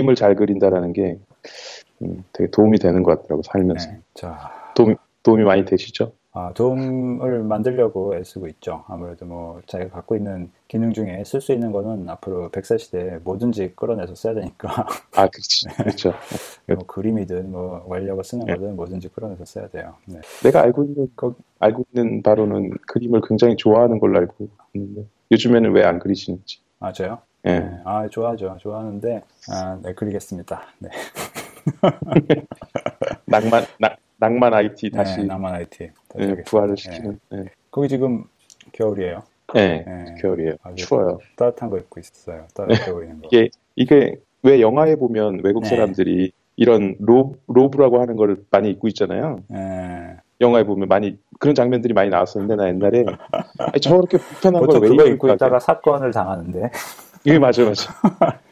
그림을 잘 그린다라는 게 음, 되게 도움이 되는 것 같더라고 살면서. 네. 자, 도움이 도움이 많이 되시죠? 아, 도움을 만들려고 애쓰고 있죠. 아무래도 뭐 자기가 갖고 있는 기능 중에 쓸 수 있는 거는 앞으로 100세 시대에 뭐든지 끌어내서 써야 되니까 아, 그렇지. 그렇죠. 뭐 그림이든 뭐 원력을 쓰는 네. 거든 뭐든지 끌어내서 써야 돼요. 네. 내가 알고 있는 거 알고 있는 바로는 그림을 굉장히 좋아하는 걸로 알고 있는데 요즘에는 왜 안 그리시는지. 아, 저요? 예. 네. 아, 좋아하죠. 좋아하는데 아, 네, 그리겠습니다. 네. 낭만 낭, 낭만 IT 다시 네, 남한 IT. 다시 예. 부활을 네. 시키는. 예. 거기 지금 겨울이에요. 예, 네. 겨울이에요. 추워요. 따뜻한 거 입고 있어요. 따뜻해 보이는 거. 이게 이게 왜 영화에 보면 외국 네. 사람들이 이런 로, 로브라고 하는 거를 많이 입고 있잖아요. 예. 영화에 보면 많이 그런 장면들이 많이 나왔었는데 나 옛날에 저렇게 불편한 걸왜 입고? 있다가 사건을 당하는데 이게 맞아 맞아.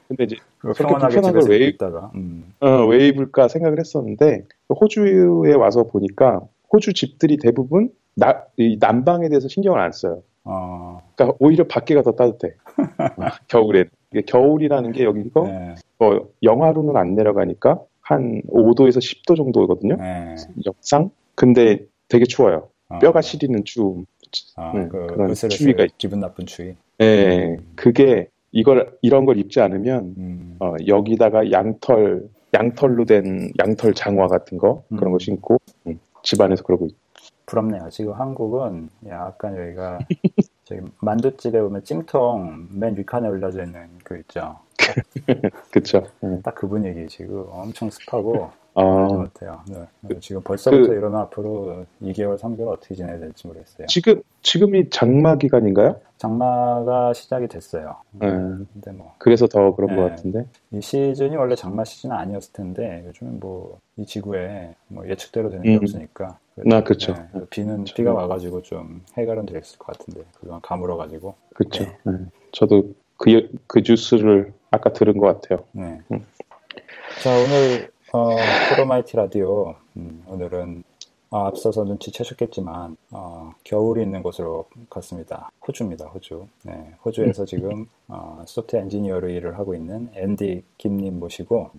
근데 이제 평온하게 불편한 걸 왜 있다가 음. 어, 왜 입을까 생각을 했었는데 호주에 와서 보니까 호주 집들이 대부분 나, 이 난방에 대해서 신경을 안 써요. 어, 그러니까 오히려 밖에가 더 따뜻해. 어, 겨울엔. 이게 겨울이라는 게 여기서 네, 어, 영하로는 안 내려가니까 한 5도에서 10도 정도거든요. 네. 영상. 근데 되게 추워요. 어, 뼈가 시리는 추움. 아, 네, 그 으슬으슬 추위가 있- 기분 나쁜 추위. 예, 그게 이걸 이런 걸 입지 않으면 음. 어, 여기다가 양털 양털로 된 양털 장화 같은 거 그런 음. 거 신고 음, 집안에서 그러고 있. 부럽네요. 지금 한국은 약간 여기가 저기 만두집에 보면 찜통 맨 윗칸에 올려져 있는 그 있죠. 그쵸. 예. 딱그 분위기 지금 엄청 습하고 어, 그런 것 같아요. 네. 지금 벌써부터 그- 이러면 앞으로 2개월, 3개월 어떻게 지내야 될지 모르겠어요. 지금 지금이 장마 기간인가요? 장마가 시작이 됐어요. 예, 근데 뭐 그래서 더 그런 것 네. 같은데. 이 시즌이 원래 장마 시즌은 아니었을 텐데 요즘은 뭐 이 지구에 뭐 예측대로 되는 게 음. 없으니까 아, 그쵸. 네, 비는 그쵸. 비가 와가지고 좀 해결은 됐을 것 같은데 그동안 가물어가지고 그쵸. 네. 예. 저도 그, 그 뉴스를 아까 들은 것 같아요. 네. 음. 자 오늘 어, 프로마이티 라디오 음, 오늘은 어, 앞서서 눈치채셨겠지만 어, 겨울이 있는 곳으로 갔습니다. 호주입니다. 호주. 네, 호주에서 지금 어, 소프트웨어 엔지니어로 일을 하고 있는 앤디 김님 모시고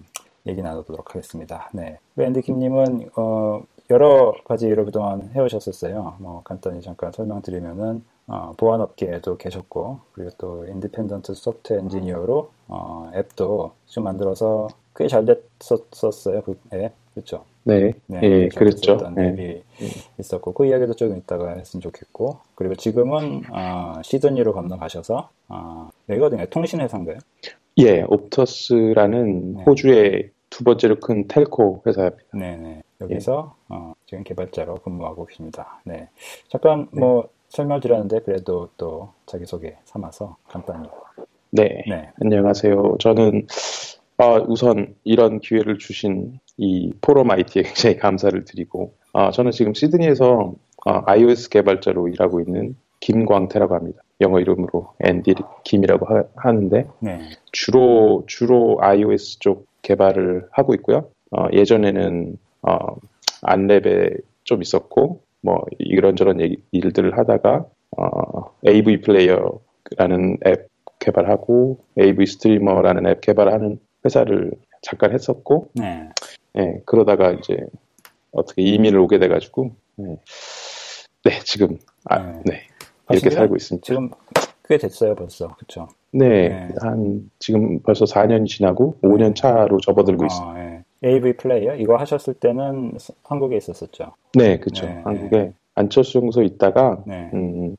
얘기 나누도록 하겠습니다. 네, 우리 앤디 김님은 어, 여러 가지 일을 그동안 해오셨었어요. 뭐 간단히 잠깐 설명드리면은 어, 보안업계에도 계셨고 그리고 또 independent 소프트웨어 엔지니어로 어, 앱도 좀 만들어서 꽤 잘 됐었어요. 그 앱. 그렇죠? 네, 네, 예, 잘 그랬죠. 됐었던 예. 앱이 있었고 그 이야기도 조금 이따가 했으면 좋겠고 그리고 지금은 어, 시드니로 건너가셔서 어, 여기거든요. 통신 회사인가요? 예, 옵터스라는 네. 호주의 두 번째로 큰 텔코 회사입니다. 네 네. 여기서 어, 지금 개발자로 근무하고 계십니다. 네. 잠깐 뭐 설명을 드렸는데 그래도 또 자기소개 삼아서 간단히. 네, 네. 안녕하세요. 저는 어, 우선 이런 기회를 주신 이 포럼 IT에 굉장히 감사를 드리고 어, 저는 지금 시드니에서 어, iOS 개발자로 일하고 있는 김광태라고 합니다. 영어 이름으로 앤디 김이라고 하, 하는데 네. 주로 주로 iOS 쪽 개발을 하고 있고요. 어, 예전에는 어, 안랩에 좀 있었고 뭐 이런저런 얘기- 일들을 하다가 어, AV 플레이어라는 앱 개발하고 AV 스트리머라는 앱 개발하는 회사를 잠깐 했었고 네. 예, 그러다가 이제 어떻게 이민을 오게 돼가지고 예. 네 지금 아, 네. 네 이렇게 살고 있습니다. 지금 꽤 됐어요 벌써. 그렇죠? 네, 네. 한 지금 벌써 4년이 지나고 5년 차로 접어들고 있습니다. 어, 예. AV 플레이어 이거 하셨을 때는 서- 한국에 있었었죠. 네, 그렇죠. 네, 한국에 안철수 연구소 있다가 네. 음,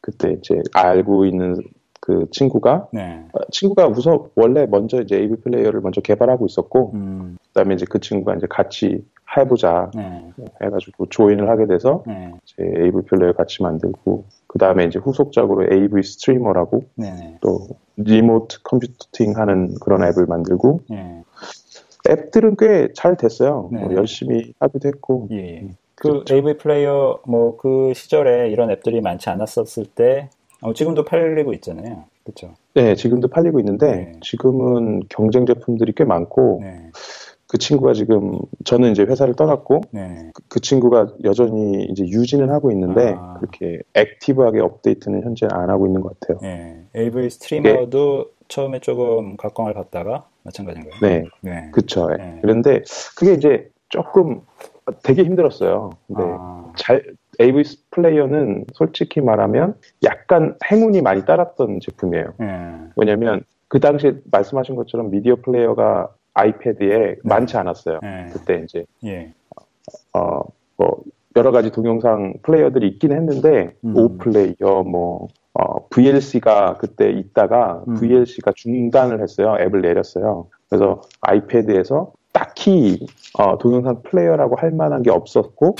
그때 이제 알고 있는 그 친구가 네. 어, 친구가 우선 원래 먼저 이제 AV Player를 먼저 개발하고 있었고 음. 그다음에 이제 그 친구가 이제 같이 해보자 네. 해가지고 join을 하게 돼서 네. 이제 AV Player 같이 만들고 그 다음에 이제 후속작으로 AV 스트리머라고 네. 네. 또 remote computing 하는 그런 앱을 만들고 예. 앱들은 꽤 잘 됐어요. 네. 뭐 열심히 하기도 했고 예. 예. 그 그렇죠. AV 플레이어 뭐 그 시절에 이런 앱들이 많지 않았었을 때 어, 지금도 팔리고 있잖아요. 그렇죠? 네, 지금도 팔리고 있는데 네. 지금은 경쟁 제품들이 꽤 많고 네. 그 친구가 지금 저는 이제 회사를 떠났고 네. 그, 그 친구가 여전히 이제 유지는 하고 있는데 아. 그렇게 액티브하게 업데이트는 현재 안 하고 있는 것 같아요. 예. AV 스트리머도 처음에 조금 각광을 받다가 마찬가지인가요? 네, 네. 그쵸. 예. 네. 그런데 그게 이제 조금 되게 힘들었어요. 근데 아, 잘 AV 플레이어는 솔직히 말하면 약간 행운이 많이 따랐던 제품이에요. 예. 왜냐면 그 당시에 말씀하신 것처럼 미디어 플레이어가 아이패드에 많지 않았어요. 예. 그때 이제 예. 어, 뭐 여러 가지 동영상 플레이어들이 있긴 했는데 음. 오플레이어 뭐 어, VLC가 그때 있다가 음. VLC가 중단을 했어요. 앱을 내렸어요. 그래서 아이패드에서 딱히 어, 동영상 플레이어라고 할 만한 게 없었고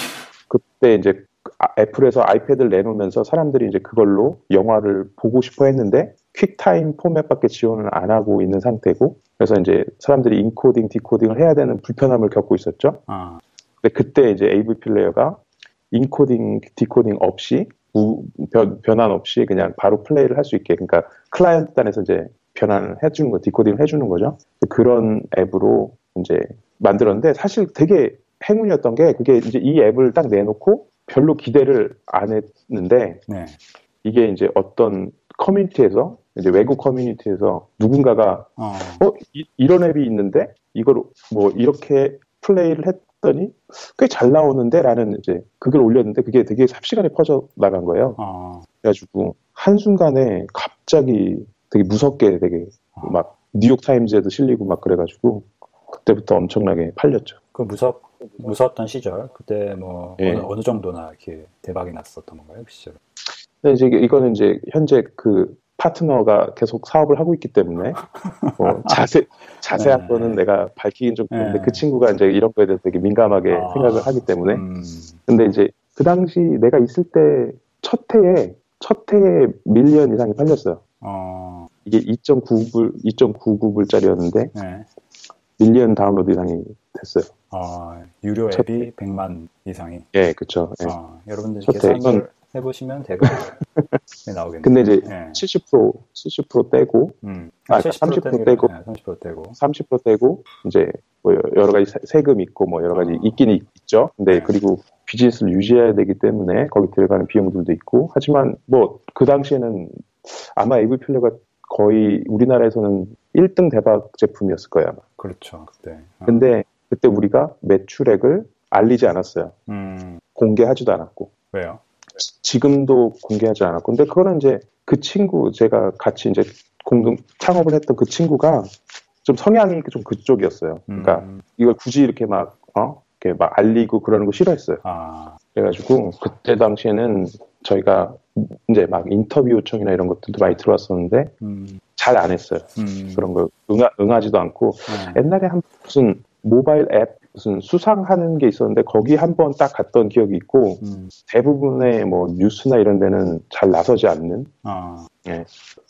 그때 이제 아, 애플에서 아이패드를 내놓으면서 사람들이 이제 그걸로 영화를 보고 싶어 했는데 QuickTime 포맷밖에 지원을 안 하고 있는 상태고 그래서 이제 사람들이 encoding, decoding을 해야 되는 불편함을 겪고 있었죠. 아, 근데 그때 이제 AV Player가 encoding, decoding 없이 무- 변, 변환 없이 그냥 바로 플레이를 할 수 있게 그러니까 client 단에서 이제 변환을 해주는 거, decoding을 해주는 거죠. 그런 앱으로 이제 만들었는데 사실 되게 행운이었던 게 그게 이제 이 앱을 딱 내놓고 별로 기대를 안 했는데 네. 이게 이제 어떤 커뮤니티에서 이제 외국 커뮤니티에서 누군가가 어, 어 이, 런 앱이 있는데 이걸 뭐 이렇게 플레이를 했더니 꽤 잘 나오는데라는 이제 그걸 올렸는데 그게 되게 삽시간에 퍼져 나간 거예요. 어, 그래가지고 한 순간에 갑자기 되게 무섭게 되게 막 뉴욕 타임즈에도 실리고 막 그래가지고 그때부터 엄청나게 팔렸죠. 그 무섭, 무서웠던 시절, 그때 뭐, 예. 어느, 어느 정도나 이렇게 대박이 났었던 건가요, 그 시절? 근데 이제 이거는 이제 현재 그 파트너가 계속 사업을 하고 있기 때문에 뭐 자세 자세한 네. 거는 내가 밝히긴 좀 그런데 네. 그 친구가 이제 이런 거에 대해서 되게 민감하게 아. 생각을 하기 때문에 음, 근데 이제 그 당시 내가 있을 때 첫 해에 첫 해에 밀리언 이상이 팔렸어요. 어, 이게 2.99불 2.99불짜리였는데 네. 밀리언 다운로드 이상이 됐어요. 어, 유료 첫 앱이 100만 이상이. 예, 그렇죠. 예. 어, 여러분들 계산을 이건- 해보시면 대박 나오겠네요. 근데 이제 예. 70% 70% 떼고 음. 아, 70% 30% 떼고. 네, 30% 떼고. 30% 떼고 이제 뭐 여러 가지 세- 세금 있고 뭐 여러 가지 아. 있긴 있죠. 근데 네. 그리고 비즈니스를 유지해야 되기 때문에 거기 들어가는 비용들도 있고 하지만 뭐 그 당시에는 아마 AV 플레이가 거의 우리나라에서는 1등 대박 제품이었을 거예요. 아마. 그렇죠, 그때. 어. 근데 그때 우리가 매출액을 알리지 않았어요. 음, 공개하지도 않았고 왜요? 지- 지금도 공개하지 않았고 근데 그거는 이제 그 친구 제가 같이 이제 공동 창업을 했던 그 친구가 좀 성향이 좀 그쪽이었어요. 그러니까 음, 이걸 굳이 이렇게 막, 어? 이렇게 막 알리고 그러는 거 싫어했어요. 아, 그래가지고, 그때 당시에는 저희가 이제 막 인터뷰 요청이나 이런 것들도 많이 들어왔었는데, 음, 잘안 했어요. 음, 그런 거 응하, 응하지도 않고, 네. 옛날에 한 무슨 모바일 앱 무슨 수상하는 게 있었는데, 거기 한 번 딱 갔던 기억이 있고, 음, 대부분의 뭐 뉴스나 이런 데는 잘 나서지 않는, 아, 예.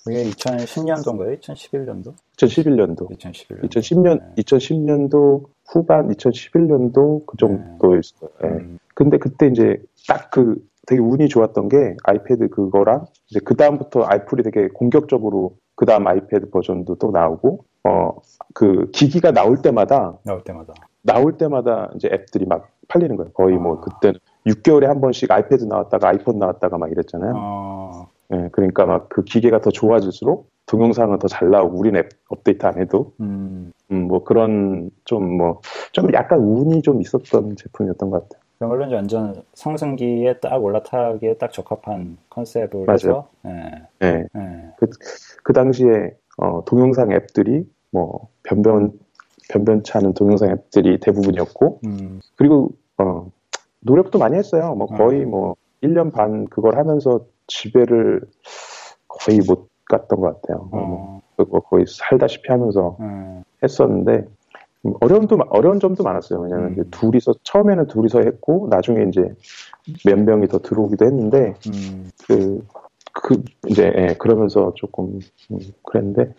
그게 2010년도인가요? 2011년도? 2011년도. 2011년도. 2010년, 네. 2010년도 후반, 2011년도 그 정도였어요. 예. 음, 근데 그때 이제 딱 그 되게 운이 좋았던 게 아이패드 그거랑 이제 그 다음부터 아이플이 되게 공격적으로 그 다음 아이패드 버전도 또 나오고 어 그 기기가 나올 때마다 나올 때마다. 나올 때마다 이제 앱들이 막 팔리는 거예요. 거의 뭐 아. 그때는 6개월에 한 번씩 아이패드 나왔다가 아이폰 나왔다가 막 이랬잖아요. 어, 예, 그러니까 막 그 기계가 더 좋아질수록 동영상은 더 잘 나오고 우리는 앱 업데이트 안 해도 음, 음, 뭐 그런 좀뭐 좀 약간 운이 좀 있었던 제품이었던 것 같아요. 그야말로 이제 완전 상승기에 딱 올라타기에 딱 적합한 컨셉을 맞아요. 해서, 예, 예. 예, 그 당시에 어, 동영상 앱들이 뭐 변변 변변치 않은 동영상 앱들이 대부분이었고 음, 그리고 어, 노력도 많이 했어요. 뭐 거의 음. 뭐 1년 반 그걸 하면서 집에를 거의 못 갔던 것 같아요. 어, 뭐 거의 살다시피 하면서 예, 했었는데 음, 어려움도 마- 어려운 점도 많았어요. 왜냐하면 음. 둘이서 처음에는 둘이서 했고 나중에 이제 몇 명이 더 들어오기도 했는데 음, 그, 그, 이제, 예, 그러면서 조금, 음, 그랬는데,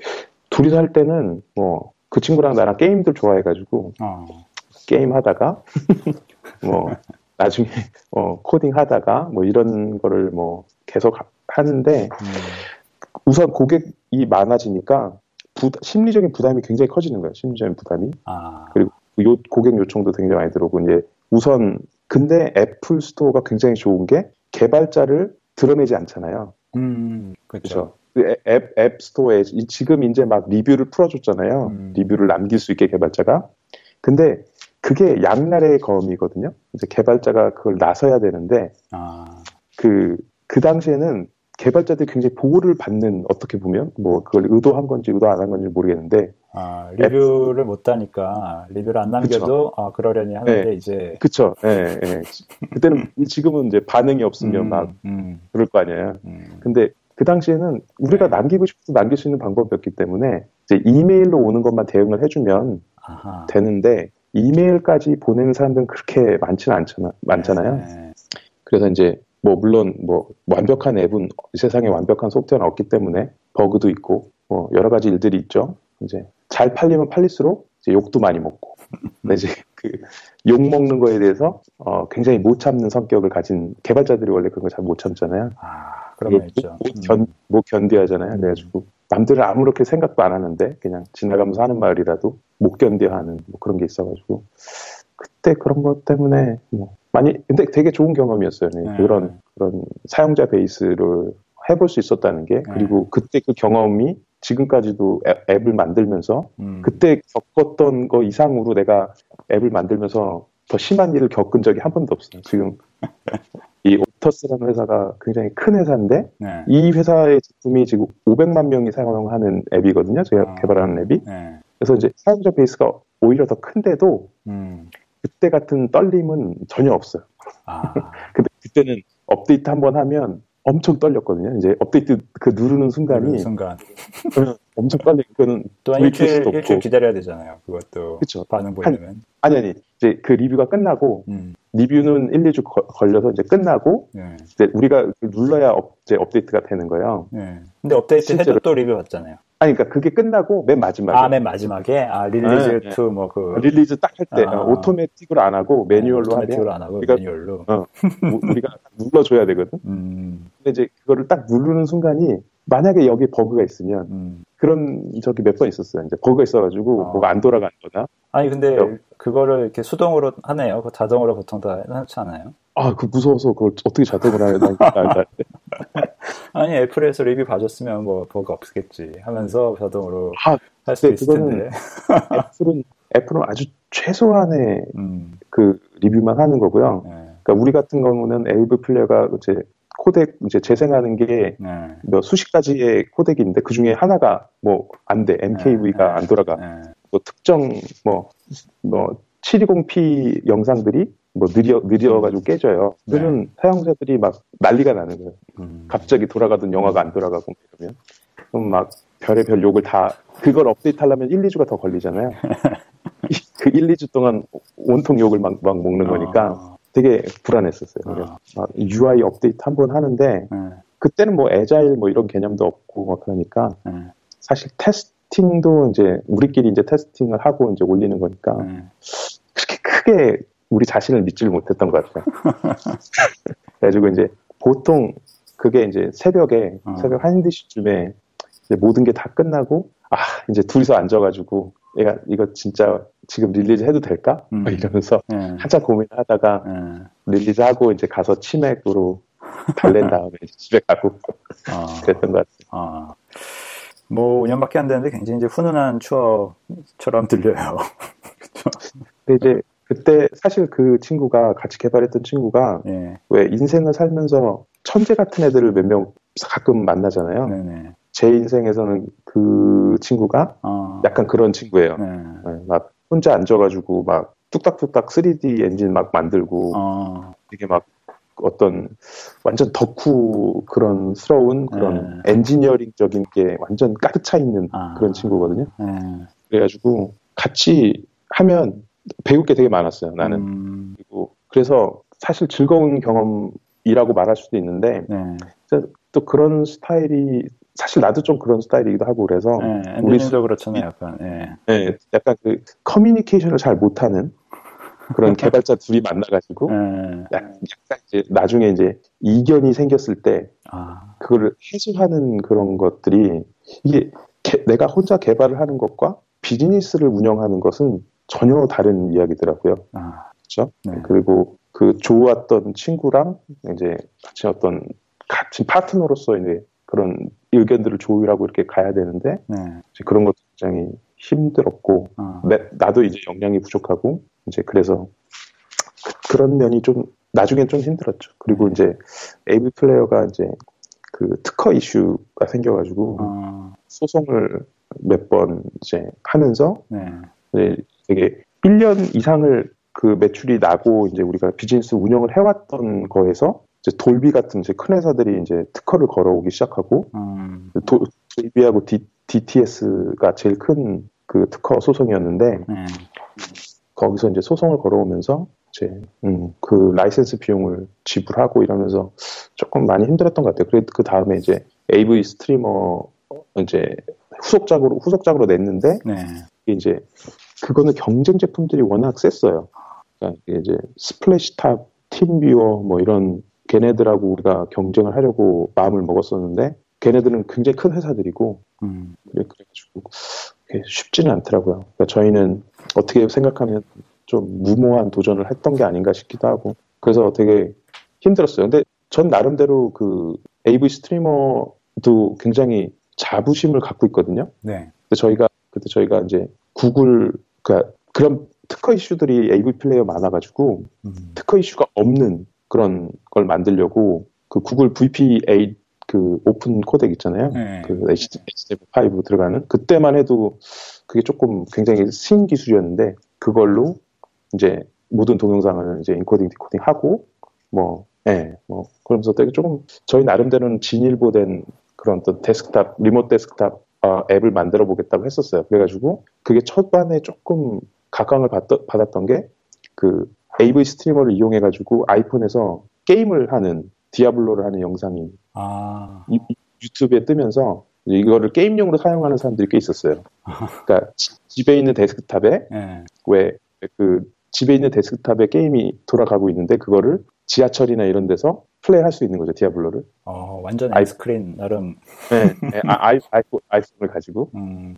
둘이서 할 때는, 뭐, 그 친구랑 나랑 게임들 좋아해가지고, 어, 게임 하다가, 뭐, 나중에, 어, 코딩 하다가, 뭐, 이런 거를 뭐, 계속 하- 하는데, 음, 우선 고객이 많아지니까, 부, 심리적인 부담이 굉장히 커지는 거예요. 심리적인 부담이. 아, 요, 고객 요청도 굉장히 많이 들어오고, 이제, 우선, 근데 애플 스토어가 굉장히 좋은 게, 개발자를 드러내지 않잖아요. 음, 그렇죠. 그렇죠. 그 앱, 앱 스토어에 지금 이제 막 리뷰를 풀어줬잖아요. 음. 리뷰를 남길 수 있게 개발자가. 근데 그게 양날의 검이거든요. 이제 개발자가 그걸 나서야 되는데 아, 그, 그 당시에는 개발자들이 굉장히 보호를 받는 어떻게 보면 뭐 그걸 의도한 건지 의도 안 한 건지 모르겠는데 아, 리뷰를 못 다니까 리뷰를 안 남겨도 아 그러려니 하는데 네. 이제 그쵸 예, 예. 그때는 지금은 이제 반응이 없으면 음, 막 음, 그럴 거 아니에요 음. 근데 그 당시에는 우리가 네. 남기고 싶어서 남길 수 있는 방법이었기 때문에 이제 이메일로 오는 것만 대응을 해주면 아하. 되는데 이메일까지 보내는 사람들은 그렇게 많지는 않잖아, 많잖아요. 네. 그래서 이제 뭐 물론 뭐 완벽한 앱은 세상에 완벽한 소프트웨어는 없기 때문에 버그도 있고 뭐 여러 가지 일들이 있죠. 이제 잘 팔리면 팔릴수록 이제 욕도 많이 먹고 이제 그 욕 먹는 거에 대해서 어 굉장히 못 참는 성격을 가진 개발자들이 원래 그런 거잘못 참잖아요. 아, 그런 거 있죠. 못, 견, 음. 못 견뎌하잖아요. 그래가지고 남들은 아무렇게 생각도 안 하는데 그냥 지나가면서 하는 말이라도 못 견뎌하는 뭐 그런 게 있어가지고 그때 그런 것 때문에 뭐 많이 근데 되게 좋은 경험이었어요. 네, 네. 그런 그런 사용자 베이스를 해볼 수 있었다는 게 그리고 그때 그 경험이 지금까지도 앱, 앱을 만들면서 음. 그때 겪었던 거 이상으로 내가 앱을 만들면서 더 심한 일을 겪은 적이 한 번도 없어요. 지금 이 오터스라는 회사가 굉장히 큰 회사인데 네. 이 회사의 제품이 지금 500만 명이 사용하는 앱이거든요. 제가 아. 개발하는 앱이. 네. 그래서 이제 사용자 베이스가 오히려 더 큰데도 음. 그때 같은 떨림은 전혀 없어요. 아, 근데 그때는 업데이트 한 번 하면 엄청 떨렸거든요. 이제 업데이트 그 누르는 그 순간이 순간 엄청 떨리고 그거는 또한 일주일, 일주일. 기다려야 되잖아요. 그것도 그쵸. 반응 보이려면. 아니 아니 이제 그 리뷰가 끝나고 음. 리뷰는 1, 2주 거- 걸려서 이제 끝나고 네. 이제 우리가 눌러야 업, 이제 업데이트가 되는 거예요. 네. 근데 업데이트 해도 실제로. 또 리뷰 받잖아요. 아니 그러니까 그게 끝나고 맨 마지막에 아, 맨 마지막에 아 release 네, 네. 투뭐그 release 딱 할 때 아. automatic으로 안 하고 manual로 automatic으로 하면 안 하고 우리가- manual로. 어, 우- 우리가 눌러줘야 되거든. 음, 근데 이제 그거를 딱 누르는 순간이 만약에 여기 버그가 있으면 음. 그런 적이 몇 번 있었어요. 이제 버그가 있어가지고 아. 뭐가 안 돌아간거나 아니 근데 여- 그거를 이렇게 수동으로 하네요. 그 자동으로 보통 다 해놓지 않아요? 아, 그 무서워서 그걸 어떻게 자동으로 하냐. 아니 애플에서 리뷰 봐줬으면 뭐 버그 없겠지 하면서 자동으로 아, 할수 네, 있을 텐데. 애플은 애플은 아주 최소한의 음, 그 리뷰만 하는 거고요. 네, 그러니까 우리 같은 경우는 AV Player가 이제 코덱 이제 재생하는 게 네, 몇 수십 가지의 코덱이 있는데 그 중에 하나가 뭐 안 돼. MKV가 네, 안 돌아가. 네, 뭐 특정 뭐, 뭐 720p 영상들이 뭐 느려 느려가지고 깨져요. 네. 그러면 사용자들이 막 난리가 나는 거예요. 음, 갑자기 돌아가던 영화가 안 돌아가고 이러면 그럼 막 별의별 욕을 다 그걸 업데이트하려면 1, 2주가 더 걸리잖아요. 그 1, 2주 동안 온통 욕을 막, 막 먹는 거니까 어, 되게 불안했었어요. 어, 막 UI 업데이트 한 번 하는데 네, 그때는 뭐 에자일 뭐 이런 개념도 없고 막 그러니까 네, 사실 테스팅도 이제 우리끼리 이제 테스팅을 하고 이제 올리는 거니까 네. 그렇게 크게 우리 자신을 믿지를 못했던 것 같아요. 그래가지고 이제 보통 그게 이제 새벽에 어. 새벽 1, 2시쯤에 이제 모든 게 다 끝나고 아 이제 둘이서 앉아가지고 얘가 이거 진짜 지금 release 해도 될까? 음. 막 이러면서 네, 한참 고민하다가 네. release 하고 이제 가서 치맥으로 달랜 다음에 집에 가고 어, 그랬던 것 같아요. 어. 뭐 5년밖에 안 됐는데 굉장히 이제 훈훈한 추억처럼 들려요. 근데 이제 그때 사실 그 친구가 같이 개발했던 친구가 예, 왜 인생을 살면서 천재 같은 애들을 몇 명 가끔 만나잖아요. 네네. 제 인생에서는 그 친구가 어, 약간 그런 친구예요. 네. 네, 막 혼자 앉아가지고 막 뚝딱뚝딱 3D 엔진 막 만들고 어, 되게 막 어떤 완전 덕후 그런 스러운 그런 엔지니어링적인 게 완전 가득 차 있는 아. 그런 친구거든요. 네. 그래가지고 같이 하면 배울 게 되게 많았어요. 나는 음, 그리고 그래서 사실 즐거운 경험이라고 말할 수도 있는데 네. 또 그런 스타일이 사실 나도 좀 그런 스타일이기도 하고 그래서 네, 우리 엔지니어도 그렇잖아요, 약간. 예. 네, 약간 그 커뮤니케이션을 잘 못하는 그런 개발자 둘이 만나가지고 예. 약간 이제 나중에 이제 이견이 생겼을 때 아, 그거를 해소하는 그런 것들이 이게 개- 내가 혼자 개발을 하는 것과 비즈니스를 운영하는 것은 전혀 다른 이야기더라고요. 아, 그렇죠? 네. 그리고 그 좋았던 친구랑 이제 같이 어떤 같이 파트너로서 이제 그런 의견들을 조율하고 이렇게 가야 되는데 네. 그런 것도 굉장히 힘들었고 어. 내- 나도 이제 역량이 부족하고 이제 그래서 그, 런 면이 좀 나중엔 좀 힘들었죠. 그리고 이제 AV Player가 이제 그 특허 이슈가 생겨가지고 어. 소송을 몇 번 이제 하면서 네. 이제 되게 1년 이상을 그 매출이 나고 이제 우리가 비즈니스 운영을 해왔던 거에서 이제 돌비 같은 이제 큰 회사들이 이제 특허를 걸어오기 시작하고 음. 도, 돌비하고 D, DTS가 제일 큰 그 특허 소송이었는데 네. 거기서 이제 소송을 걸어오면서 이제 음, 그 라이센스 비용을 지불하고 이러면서 조금 많이 힘들었던 것 같아요. 그래 그 다음에 이제 AV Streamer 이제 후속작으로 후속작으로 냈는데 네. 이제 그거는 경쟁 제품들이 워낙 셌어요. 그러니까 이제 Splashtop, TeamViewer 뭐 이런 걔네들하고 우리가 경쟁을 하려고 마음을 먹었었는데 걔네들은 굉장히 큰 회사들이고 음. 그래 그래가지고 쉽지는 않더라고요. 그러니까 저희는 어떻게 생각하면 좀 무모한 도전을 했던 게 아닌가 싶기도 하고 그래서 되게 힘들었어요. 근데 전 나름대로 그 AV 스트리머도 굉장히 자부심을 갖고 있거든요. 네. 근데 저희가 그때 저희가 이제 구글 그러니까 그런 특허 이슈들이 AV 플레이어 많아가지고 음. 특허 이슈가 없는 그런 걸 만들려고 그 구글 VP8 그 오픈 코덱 있잖아요. 네. 그 HTML5 들어가는 그때만 해도 그게 조금 굉장히 신 기술이었는데 그걸로 이제 모든 동영상을 이제 인코딩 디코딩 하고 뭐 예, 뭐 그러면서 되게 조금 저희 나름대로는 진일보된 그런 어떤 데스크탑 remote 데스크탑 어, 앱을 만들어 보겠다고 했었어요. 그래가지고 그게 초반에 조금 각광을 받, 받았던 게 그 AV 스트리머를 이용해가지고 아이폰에서 게임을 하는 디아블로를 하는 영상이 아. 유- 유튜브에 뜨면서 이거를 게임용으로 사용하는 사람들이 꽤 있었어요. 그러니까 지- 집에 있는 데스크탑에 네. 왜그 집에 있는 데스크탑에 게임이 돌아가고 있는데 그거를 지하철이나 이런 데서 플레이할 수 있는 거죠 디아블로를. 어, 완전 아이- 스크린 나름. 네, 네, 아, 아이, 아이폰, 아이폰을 가지고 음.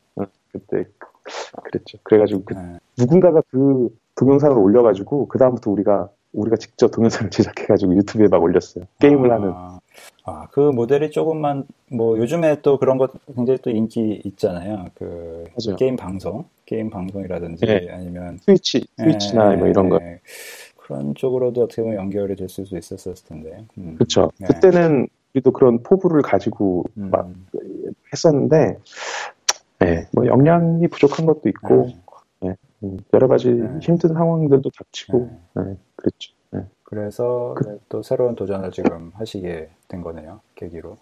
그때 그랬죠. 그래가지고 그 네. 누군가가 그 동영상을 올려가지고 그 다음부터 우리가 우리가 직접 동영상을 제작해가지고 유튜브에 막 올렸어요. 게임을 아, 하는. 아, 그 모델이 조금만, 뭐, 요즘에 또 그런 것 굉장히 또 인기 있잖아요. 그, 맞아요. 게임 방송, 게임 방송이라든지 네. 아니면, 스위치, 스위치나 예, 뭐 이런 거. 예. 그런 쪽으로도 어떻게 보면 연결이 될 수도 있었을 텐데. 음. 그렇죠. 네. 그때는 우리도 그런 포부를 가지고 음. 막 했었는데, 네, 뭐 역량이 부족한 것도 있고 네. 음, 여러 가지 네. 힘든 상황들도 닥치고, 네. 네, 그랬죠. 네. 그래서 그- 또 새로운 도전을 지금 하시게 된 거네요. 계기로.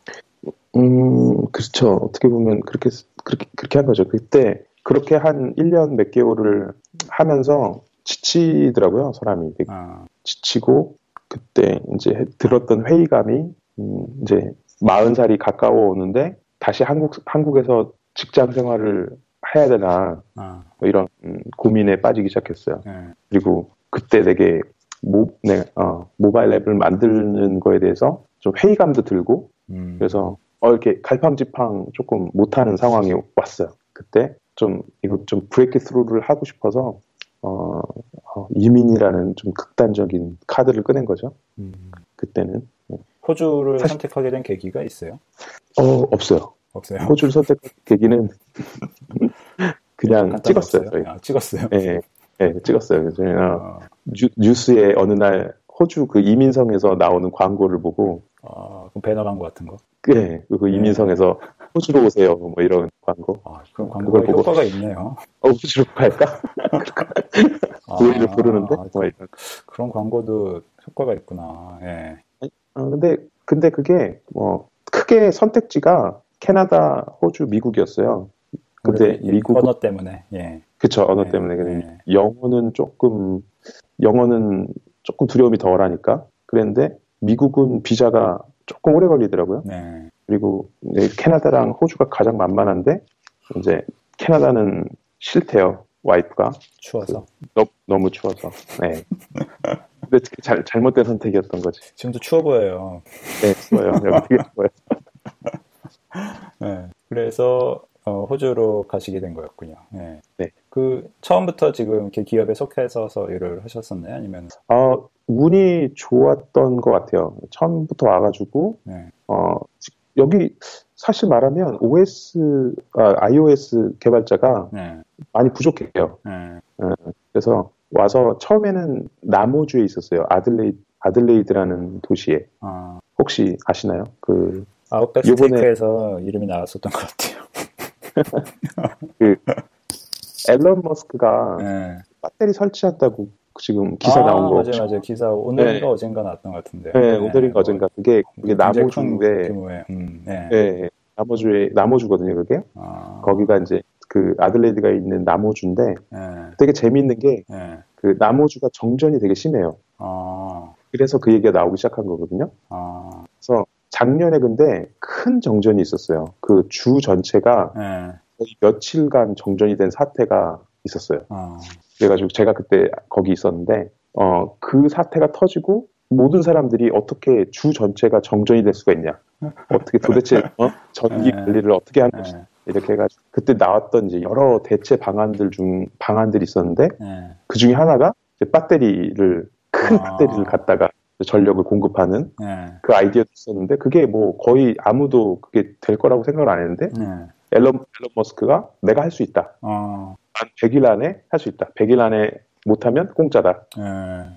음, 그렇죠. 어떻게 보면 그렇게 그렇게 그렇게 한 거죠. 그때 그렇게 한 1년 몇 개월을 하면서 지치더라고요, 사람이. 아, 지치고 그때 이제 들었던 회의감이 음, 이제 40살이 가까워 오는데 다시 한국 한국에서 직장 생활을 해야 되나 아, 뭐 이런 음, 고민에 빠지기 시작했어요. 예. 그리고 그때 되게 모, 네, 어, 모바일 앱을 만드는 거에 대해서 좀 회의감도 들고 음. 그래서 어, 이렇게 갈팡지팡 조금 못하는 상황이 왔어요. 그때 좀 이거 좀 브레이크 스루를 하고 싶어서 어, 어, 이민이라는 좀 극단적인 카드를 꺼낸 거죠. 음. 그때는 호주를 사실- 선택하게 된 계기가 있어요? 어 없어요. 없어요? 호주를 선택한 계기는 그냥 찍었어요. 없어요? 아, 찍었어요? 예, 예, 찍었어요. 그래서 어, 뉴, 뉴스에 어느 날 호주 그 이민성에서 나오는 광고를 보고 어, 그럼 배너 광고 같은 거? 예, 그 이민성에서 호주로 오세요. 뭐 이런 광고. 아, 그럼 광고가 보고- 효과가 있네요. 어, 호주로 갈까? 아, 우리를 부르는데? 뭐 이런. 그런 광고도 효과가 있구나. 예. 어, 근데, 근데 그게, 뭐, 크게 선택지가 캐나다, 호주, 미국이었어요. 근데 미국, 언어 때문에. 예. 그쵸, 언어 네, 때문에. 근데 네. 영어는 조금, 영어는 조금 두려움이 덜 하니까. 그랬는데, 미국은 비자가 조금 오래 걸리더라고요. 네. 그리고 캐나다랑 호주가 가장 만만한데, 이제 캐나다는 싫대요, 와이프가. 추워서. 너, 너무 추워서. 네. 근데 잘, 잘못된 선택이었던 거지. 지금도 추워 보여요. 네, 추워요. 여기 되게 추워요. 네. 그래서 어, 호주로 가시게 된 거였군요. 네. 네. 그 처음부터 지금 이렇게 기업에 속해서 일을 하셨었나요? 아니면 어, 운이 좋았던 것 같아요. 처음부터 와가지고, 네. 어, 지- 여기, 사실 말하면 OS, 아, iOS 개발자가 네. 많이 부족해요. 네. 그래서 와서 처음에는 나모주에 있었어요. 아들레이 아들레이드라는 도시에. 아, 혹시 아시나요? 그 아웃백 스테이크에서 이름이 나왔었던 것 같아요. 앨런 머스크가 네. 배터리 설치한다고 지금 기사 아, 나온 거. 맞아요, 맞아요. 기사 오늘인가 네. 어젠가 나왔던 것 같은데. 네, 오늘인가 어젠가 그게 그게 규모의. 음, 네. 네, 나모주에 나모주거든요. 그게 아, 거기가 이제 그 아들레이드가 있는 나모주인데 네. 되게 재미있는 게그 네. 나모주가 정전이 되게 심해요. 아, 그래서 그 얘기가 나오기 시작한 거거든요. 아, 그래서 작년에 근데 큰 정전이 있었어요. 그 주 전체가 네. 며칠간 정전이 된 사태가 있었어요. 아, 그래가지고 제가 그때 거기 있었는데 어, 그 사태가 터지고 모든 사람들이 어떻게 주 전체가 정전이 될 수가 있냐? 어떻게 도대체 어? 전기 네. 관리를 어떻게 하는 것이 네. 이렇게 해가지고 그때 나왔던 이제 여러 대체 방안들 중 방안들이 있었는데 네. 그 중에 하나가 이제 배터리를 큰 아. 배터리를 갖다가 전력을 공급하는 네. 그 아이디어도 있었는데 그게 뭐 거의 아무도 그게 될 거라고 생각을 안 했는데 네. 앨런, 앨런 머스크가 내가 할 수 있다. 어, 난 100일 안에 할 수 있다. 100일 안에 못하면 공짜다. 네.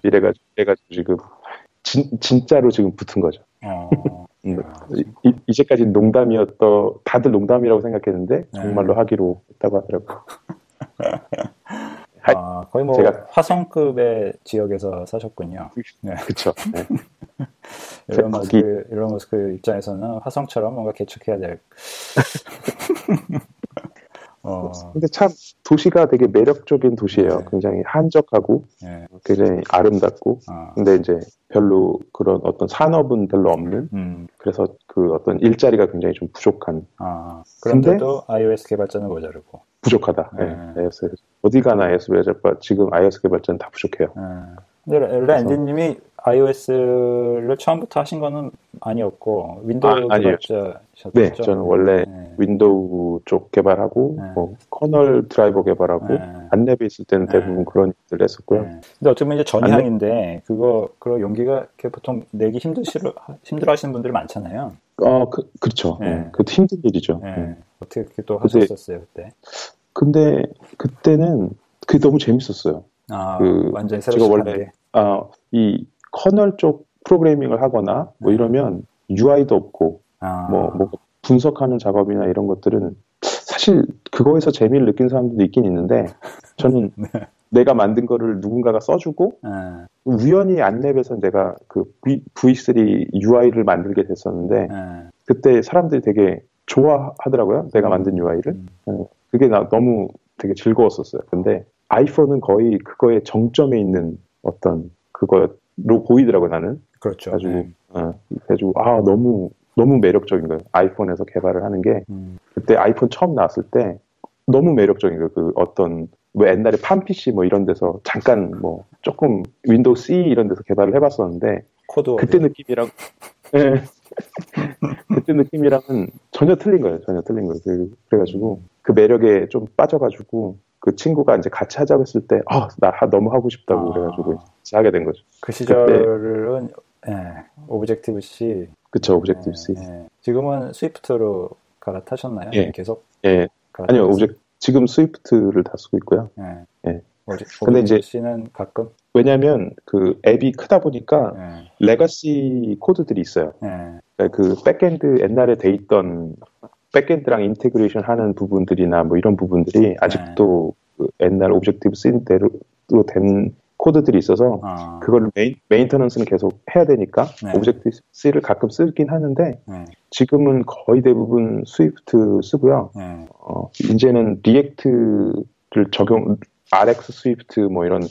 이래가지고, 이래가지고 지금 진, 진짜로 지금 붙은 거죠. 어, 음, 이, 이제까지 농담이었던 다들 농담이라고 생각했는데 정말로 하기로 했다고 하더라고요. 하이- 아, 거의 뭐 제가- 화성급의 지역에서 사셨군요. 네. 그쵸. 네. 거기- 머스크, 일론 머스크 입장에서는 화성처럼 뭔가 개척해야 될. 어, 근데 참 도시가 되게 매력적인 도시예요. 네. 굉장히 한적하고 예. 굉장히 아름답고 아, 근데 이제 별로 그런 어떤 산업은 별로 없는 음, 그래서 그 어떤 일자리가 굉장히 좀 부족한 아, 그런데도 iOS 개발자는 모자르고. 부족하다. 네. 예, iOS 어디 가나 iOS 개발자 지금 iOS 개발자는 다 부족해요. 예. 근데 랜디님이 iOS를 처음부터 하신 거는 아니었고 윈도우 아. 개발자셨죠? 네, 저는 원래 네. 윈도우 쪽 개발하고 네. 뭐 커널 드라이버 개발하고 네. 안랩에 있을 때는 네. 대부분 그런 일을 했었고요. 네. 근데 어쩌면 이제 전향인데 그거 그런 용기가 보통 내기 힘드시러 힘들어하시는 분들이 많잖아요. 어, 그, 그렇죠. 네. 네. 그것도 힘든 일이죠. 어떻게 그렇게 또 근데- 하셨었어요 그때? 근데 그때는 그게 너무 재밌었어요. 아 그- 완전히 새로 제가 원래- 게. 아, 이 커널 쪽 프로그래밍을 하거나 뭐 네. 이러면 UI도 없고 아, 뭐, 뭐 분석하는 작업이나 이런 것들은 사실 그거에서 재미를 느낀 사람들도 있긴 있는데 저는 네. 내가 만든 거를 누군가가 써주고 네. 우연히 안랩에서 내가 그 V, V3 UI를 만들게 됐었는데 네. 그때 사람들이 되게 좋아하더라고요. 내가 만든 UI를. 음. 그게 나 너무 되게 즐거웠었어요. 근데 아이폰은 거의 그거의 정점에 있는 어떤 그거 로 보이더라고요, 나는. 그렇죠. 가지고 네. 어, 그래가지고 아 너무 너무 매력적인 거예요. 아이폰에서 개발을 하는 게 음. 그때 아이폰 처음 나왔을 때 너무 매력적인 거예요. 그 어떤 뭐 옛날에 판 PC 뭐 이런 데서 잠깐 뭐 조금 윈도우 CE 이런 데서 개발을 해봤었는데 코드 그때 느낌이랑 예. 그때 느낌이랑은 전혀 틀린 거예요. 전혀 틀린 거예요. 그- 그래가지고 그 매력에 좀 빠져가지고 그 친구가 이제 같이 하자고 했을 때 아 나 너무 하고 싶다고 아. 그래가지고 같이 하게 된 거죠. 그 시절은 예, Objective C. 그쵸 Objective C. 예, 예. 지금은 Swift로 갈아타셨나요? 예. 계속 예? 아니요 Objec 지금 Swift를 다 쓰고 있고요. 예. 예. Objec- 근데 이제- C는 가끔. 왜냐하면 그 앱이 크다 보니까 예. legacy 코드들이 있어요. 예. 그러니까 그 backend 옛날에 돼 있던 backend랑 integration 하는 부분들이나 뭐 이런 부분들이 아직도 그 옛날 Objective C대로 된 코드들이 있어서 아, 그거를 main, maintenance는 계속 해야 되니까 네. Objective C를 가끔 쓰긴 하는데 예. 지금은 거의 대부분 Swift 쓰고요. 예. 어, 이제는 React를 적용 RX Swift 뭐 이런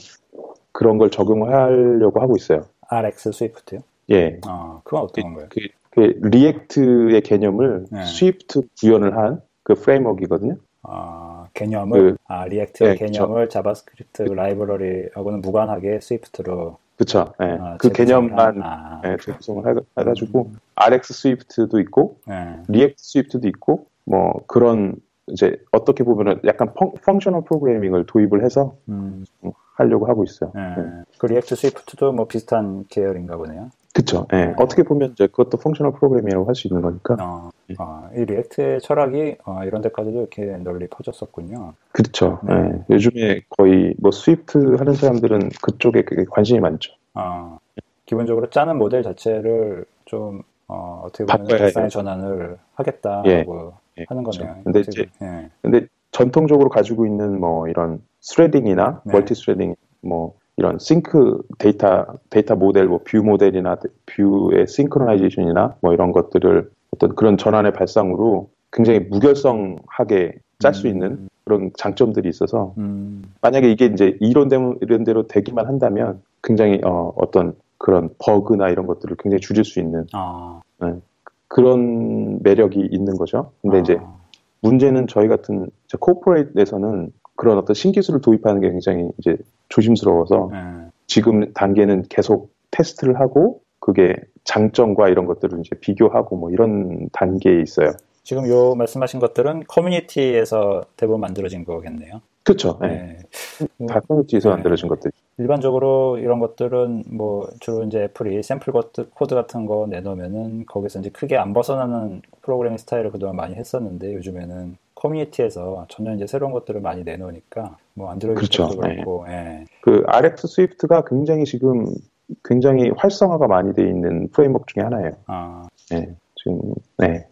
그런 걸 적용하려고 하고 있어요. RX Swift요? 예. 아, 그건 어떤 건가요? 그, 그 React의 개념을 네. Swift 구현을 한 그 framework이거든요. 아, 개념을, 그- 아, React의 예, 그쵸. 개념을 JavaScript 라이브러리하고는 무관하게 Swift로 그쵸. 예. 아, 그 개념만 한- 아, 예, 재구성을 해- 해가지고 RX Swift도 있고 예. React Swift도 있고 뭐 그런 이제 어떻게 보면은 약간 펑, functional programming을 도입을 해서 음, 하려고 하고 있어요. 예. 네. 그 React Swift도 뭐 비슷한 계열인가 보네요. 그쵸. 예. 네. 어떻게 보면 이제 그것도 functional programming이라고 할 수 있는 거니까. 어, 어, 이 React의 철학이 어, 이런 데까지도 이렇게 널리 퍼졌었군요. 그렇죠. 네. 예. 요즘에 거의 뭐 Swift 하는 사람들은 그쪽에 관심이 많죠. 어, 기본적으로 짜는 모델 자체를 좀 어, 떻게 보면 발상의. 전환을 하겠다라고 예, 하는 그렇죠. 거네요. 근데. 이제 예. 근데 전통적으로 가지고 있는 뭐 이런 threading이나 네. multi threading 뭐 이런 싱크 데이터 데이터 모델 뭐 view model이나 view의 synchronization이나 뭐 이런 것들을 어떤 그런 전환의 발상으로 굉장히 무결성하게 짤수 음. 있는 그런 장점들이 있어서 음, 만약에 이게 이제 이론대로 이론대로 되기만 한다면 굉장히 어, 어떤 그런 버그나 이런 것들을 굉장히 줄일 수 있는 아, 그런 매력이 있는 거죠. 근데 아, 이제 문제는 저희 같은 코퍼레이트에서는 그런 어떤 신기술을 도입하는 게 굉장히 이제 조심스러워서 예. 지금 단계는 계속 테스트를 하고 그게 장점과 이런 것들을 이제 비교하고 뭐 이런 단계에 있어요. 지금 요 말씀하신 것들은 커뮤니티에서 대부분 만들어진 거겠네요. 그렇죠. 네. 예. 다 커뮤니티에서 네. 만들어진 것들. 일반적으로 이런 것들은 뭐 주로 이제 애플이 샘플 코드 같은 거 내놓으면은 거기서 이제 크게 안 벗어나는 프로그래밍 스타일을 그동안 많이 했었는데 요즘에는 커뮤니티에서 전혀 이제 새로운 것들을 많이 내놓으니까 뭐 안드로이드 그렇죠. 쪽도 그렇고 예. 그 RX Swift가 굉장히 지금 굉장히 활성화가 많이 돼 있는 framework 중에 하나예요. 아 네. 지금 네.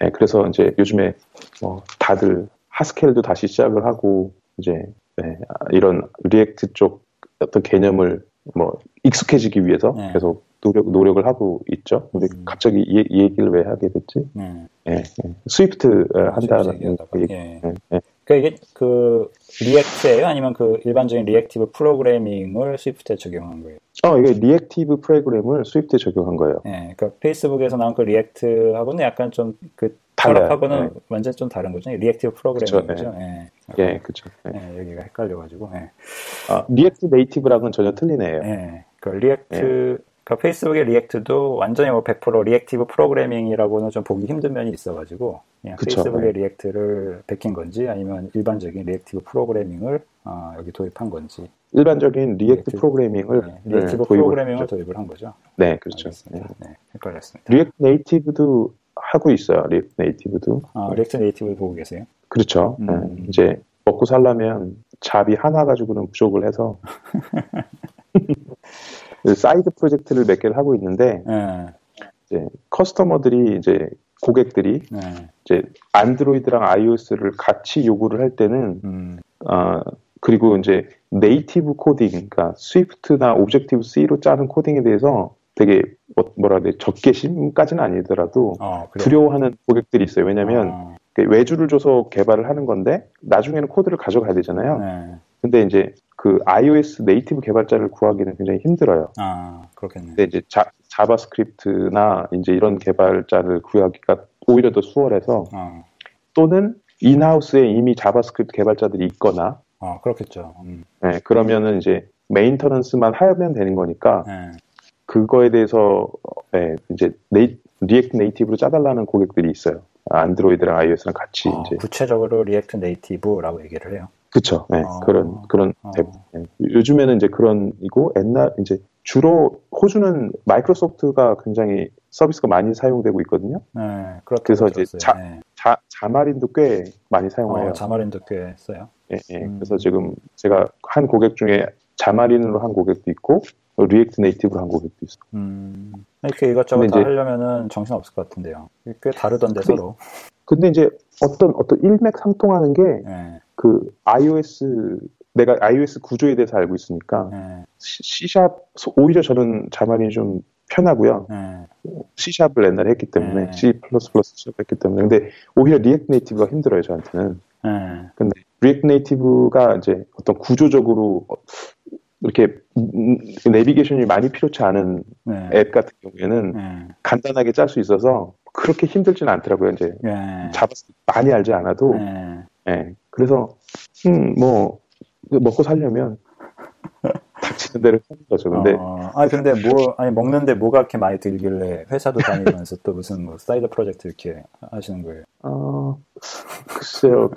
네, 그래서 이제 요즘에 뭐 다들 Haskell도 다시 시작을 하고 이제 네, 아, 이런 React 쪽 어떤 개념을 뭐 익숙해지기 위해서 네. 계속 노력 노력을 하고 있죠. 근데 음. 갑자기 이, 이 얘기를 왜 하게 됐지? 네. 예, 예. Swift 어, 한다는 얘기하다가, 그 얘기. 예. 예, 예. 그러니까 이게 그 React예요? 아니면 그 일반적인 reactive 프로그래밍을 Swift에 적용한 거예요? 어, 이게 reactive 프로그램을 Swift에 적용한 거예요. 예, 그러니까 페이스북에서 나온 그 React하고는 약간 좀그 달라요. 철학하고는 네. 완전 좀 다른 거죠. reactive 프로그래밍이죠. 예. 예, 그렇죠. 예. 예, 여기가 헷갈려가지고. 예. 아, React Native랑은 전혀 애예요. 예. 그 React, 그 페이스북의 React도 완전히 뭐 100% reactive 프로그래밍이라고는 좀 보기 힘든 면이 있어가지고 그냥 그쵸, 페이스북의 네. React를 베낀 건지 아니면 일반적인 reactive 프로그래밍을 아, 여기 도입한 건지 일반적인 React reactive- 프로그래밍을 네, reactive 네, 프로그래밍을. 도입을 한 거죠. 네, 그렇죠. 알겠습니다. 네, 헷갈렸습니다. React Native도 하고 있어요. React Native도. 아, React Native를 보고 계세요? 그렇죠. 음. 예, 이제 먹고 살려면 job이 하나 가지고는 부족을 해서 그 side project를 몇 개를 하고 있는데 예, 이제 customer들이 이제 고객들이 네, 이제 안드로이드랑 iOS를 같이 요구를 할 때는 음, 아 그리고 이제 native 코딩, 그러니까 Swift나 Objective-C로 짜는 코딩에 대해서 되게 뭐- 뭐라 그래 적개심까지는 아니더라도 어, 그래요? 두려워하는 고객들이 있어요. 왜냐하면 어, 그 외주를 줘서 개발을 하는 건데 나중에는 코드를 가져가야 되잖아요. 네, 근데 이제 그 iOS native 개발자를 구하기는 굉장히 힘들어요. 아, 그렇겠네. 근데 이제 자, JavaScript나 이제 이런 개발자를 구하기가 오히려 더 수월해서 어, 또는 in-house에 이미 JavaScript 개발자들이 있거나 어, 그렇겠죠. 음, 네, 그러면은 이제 maintenance만 하면 되는 거니까 네, 그거에 대해서 네, 이제 네이, React Native로 짜달라는 고객들이 있어요. 안드로이드랑 iOS랑 같이 어, 이제 구체적으로 React Native라고 얘기를 해요. 그쵸. 네, 어. 그런 그런 어. 대- 네. 요즘에는 이제 그런 이고 옛날 이제 주로 호주는 마이크로소프트가 굉장히 서비스가 많이 사용되고 있거든요. 네, 그렇다고 그래서 이제 들었어요. 자- 네. 자 Xamarin도 꽤 많이 사용해요. 어, Xamarin도 꽤 써요. 예, 예. 음. 그래서 지금 제가 한 고객 중에 Xamarin으로 한 고객도 있고 React Native로 한 고객도 있어요. 음, 이렇게 이것저것 다 이제- 하려면은 정신 없을 것 같은데요. 꽤 다르던데 근데- 서로. 근데 이제 어떤 어떤 일맥상통하는 게 네, 그 iOS 내가 iOS 구조에 대해서 알고 있으니까 네, C샵 오히려 저는 Xamarin이 좀 편하고요. 네, C샵을 옛날에 했기 때문에 네. C++ C샵 했기 때문에 근데 오히려 React Native가 힘들어요 저한테는. 네, 근데 React Native가 이제 어떤 구조적으로 어, 이렇게 음, 내비게이션이 많이 필요치 않은 네, 앱 같은 경우에는 네, 간단하게 짤 수 있어서 그렇게 힘들지는 않더라고요. 이제 네, JavaScript 많이 알지 않아도 네. 예. 그래서 음, 뭐 먹고 살려면 닥치는 대로 하는 거죠. 근데 어, 아니 근데 뭐 아니 먹는데 뭐가 그렇게 많이 들길래 회사도 다니면서 또 무슨 뭐 side project 이렇게 하시는 거예요? 어, 글쎄요.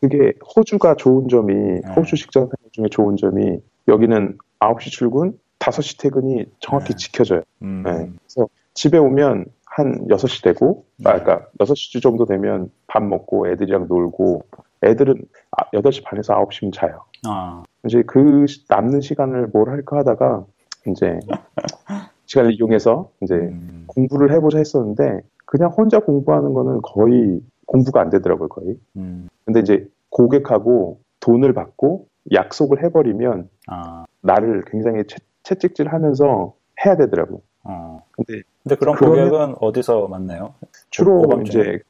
그게 호주가 좋은 점이 네. 호주 직장 생활 중에 좋은 점이 여기는 9시 출근, 5시 퇴근이 정확히 네. 지켜져요. 음. 네. 그래서 집에 오면 한 6시 되고, 네. 아, 그러니까 6시 정도 되면 밥 먹고 애들이랑 놀고, 애들은 아, 8시 반에서 9시면 자요. 아, 이제 그 시- 남는 시간을 뭘 할까 하다가, 이제, 시간을 이용해서 이제 음. 공부를 해보자 했었는데, 그냥 혼자 공부하는 거는 거의 공부가 안 되더라고요, 거의. 음. 근데 이제 고객하고 돈을 받고 약속을 해버리면 아, 나를 굉장히 채, 채찍질 하면서 해야 되더라고. 어. 근데 근데 그런 고객은 어디서 만나요? 주로? 이제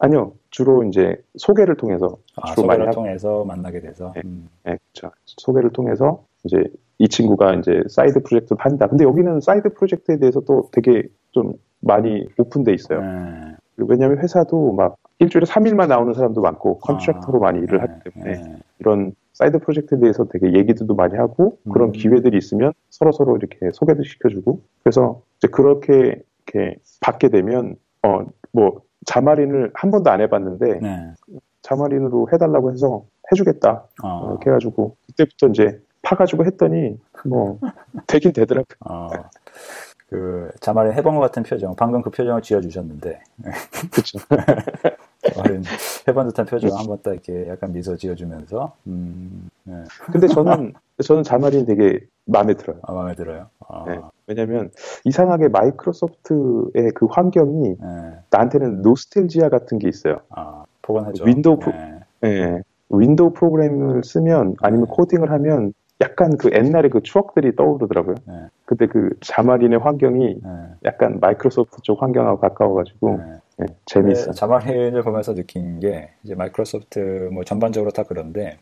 아니요 주로 이제 소개를 통해서 아, 주로 많이 소개를 하고 통해서 만나게 돼서. 네. 음. 네, 그렇죠. 소개를 통해서 이제 이 친구가 이제 side project도 한다. 근데 여기는 side project에 대해서 또 되게 좀 많이 오픈돼 있어요. 네. 왜냐하면 회사도 막 일주일에 3일만 나오는 사람도 많고 contractor로 아, 많이 일을 네, 하기 때문에 네. 이런 side project에 대해서 되게 얘기들도 많이 하고 그런 음. 기회들이 있으면 서로 서로 이렇게 소개도 시켜주고 그래서 이제 그렇게 이렇게 받게 되면 어뭐 자마린을 한 번도 안 해봤는데 네. 자마린으로 해달라고 해서 해주겠다 어, 이렇게 해가지고 그때부터 이제 파가지고 했더니 뭐 되긴 되더라고요. 어, 그 자말의 해본 것 같은 표정, 방금 그 표정을 지어주셨는데 그렇죠. 자말은 해본 듯한 표정 한번 딱 이렇게 약간 미소 지어주면서 음, 네. 근데 저는 저는 자마린 되게 마음에 들어요. 아, 마음에 들어요. 아, 네. 왜냐면 이상하게 마이크로소프트의 그 환경이 네. 나한테는 노스텔지아 같은 게 있어요. 아, 포근하죠. 윈도우 프로- 네. 예. 윈도우 프로그램을 쓰면 아니면 네. 코딩을 하면 약간 그 옛날의 그 추억들이 떠오르더라고요. 네. 근데 그 Xamarin의 환경이 네. 약간 마이크로소프트 쪽 환경하고 가까워가지고 네. 예, 재밌어. Xamarin을 보면서 느낀 게 이제 마이크로소프트 뭐 전반적으로 다 그런데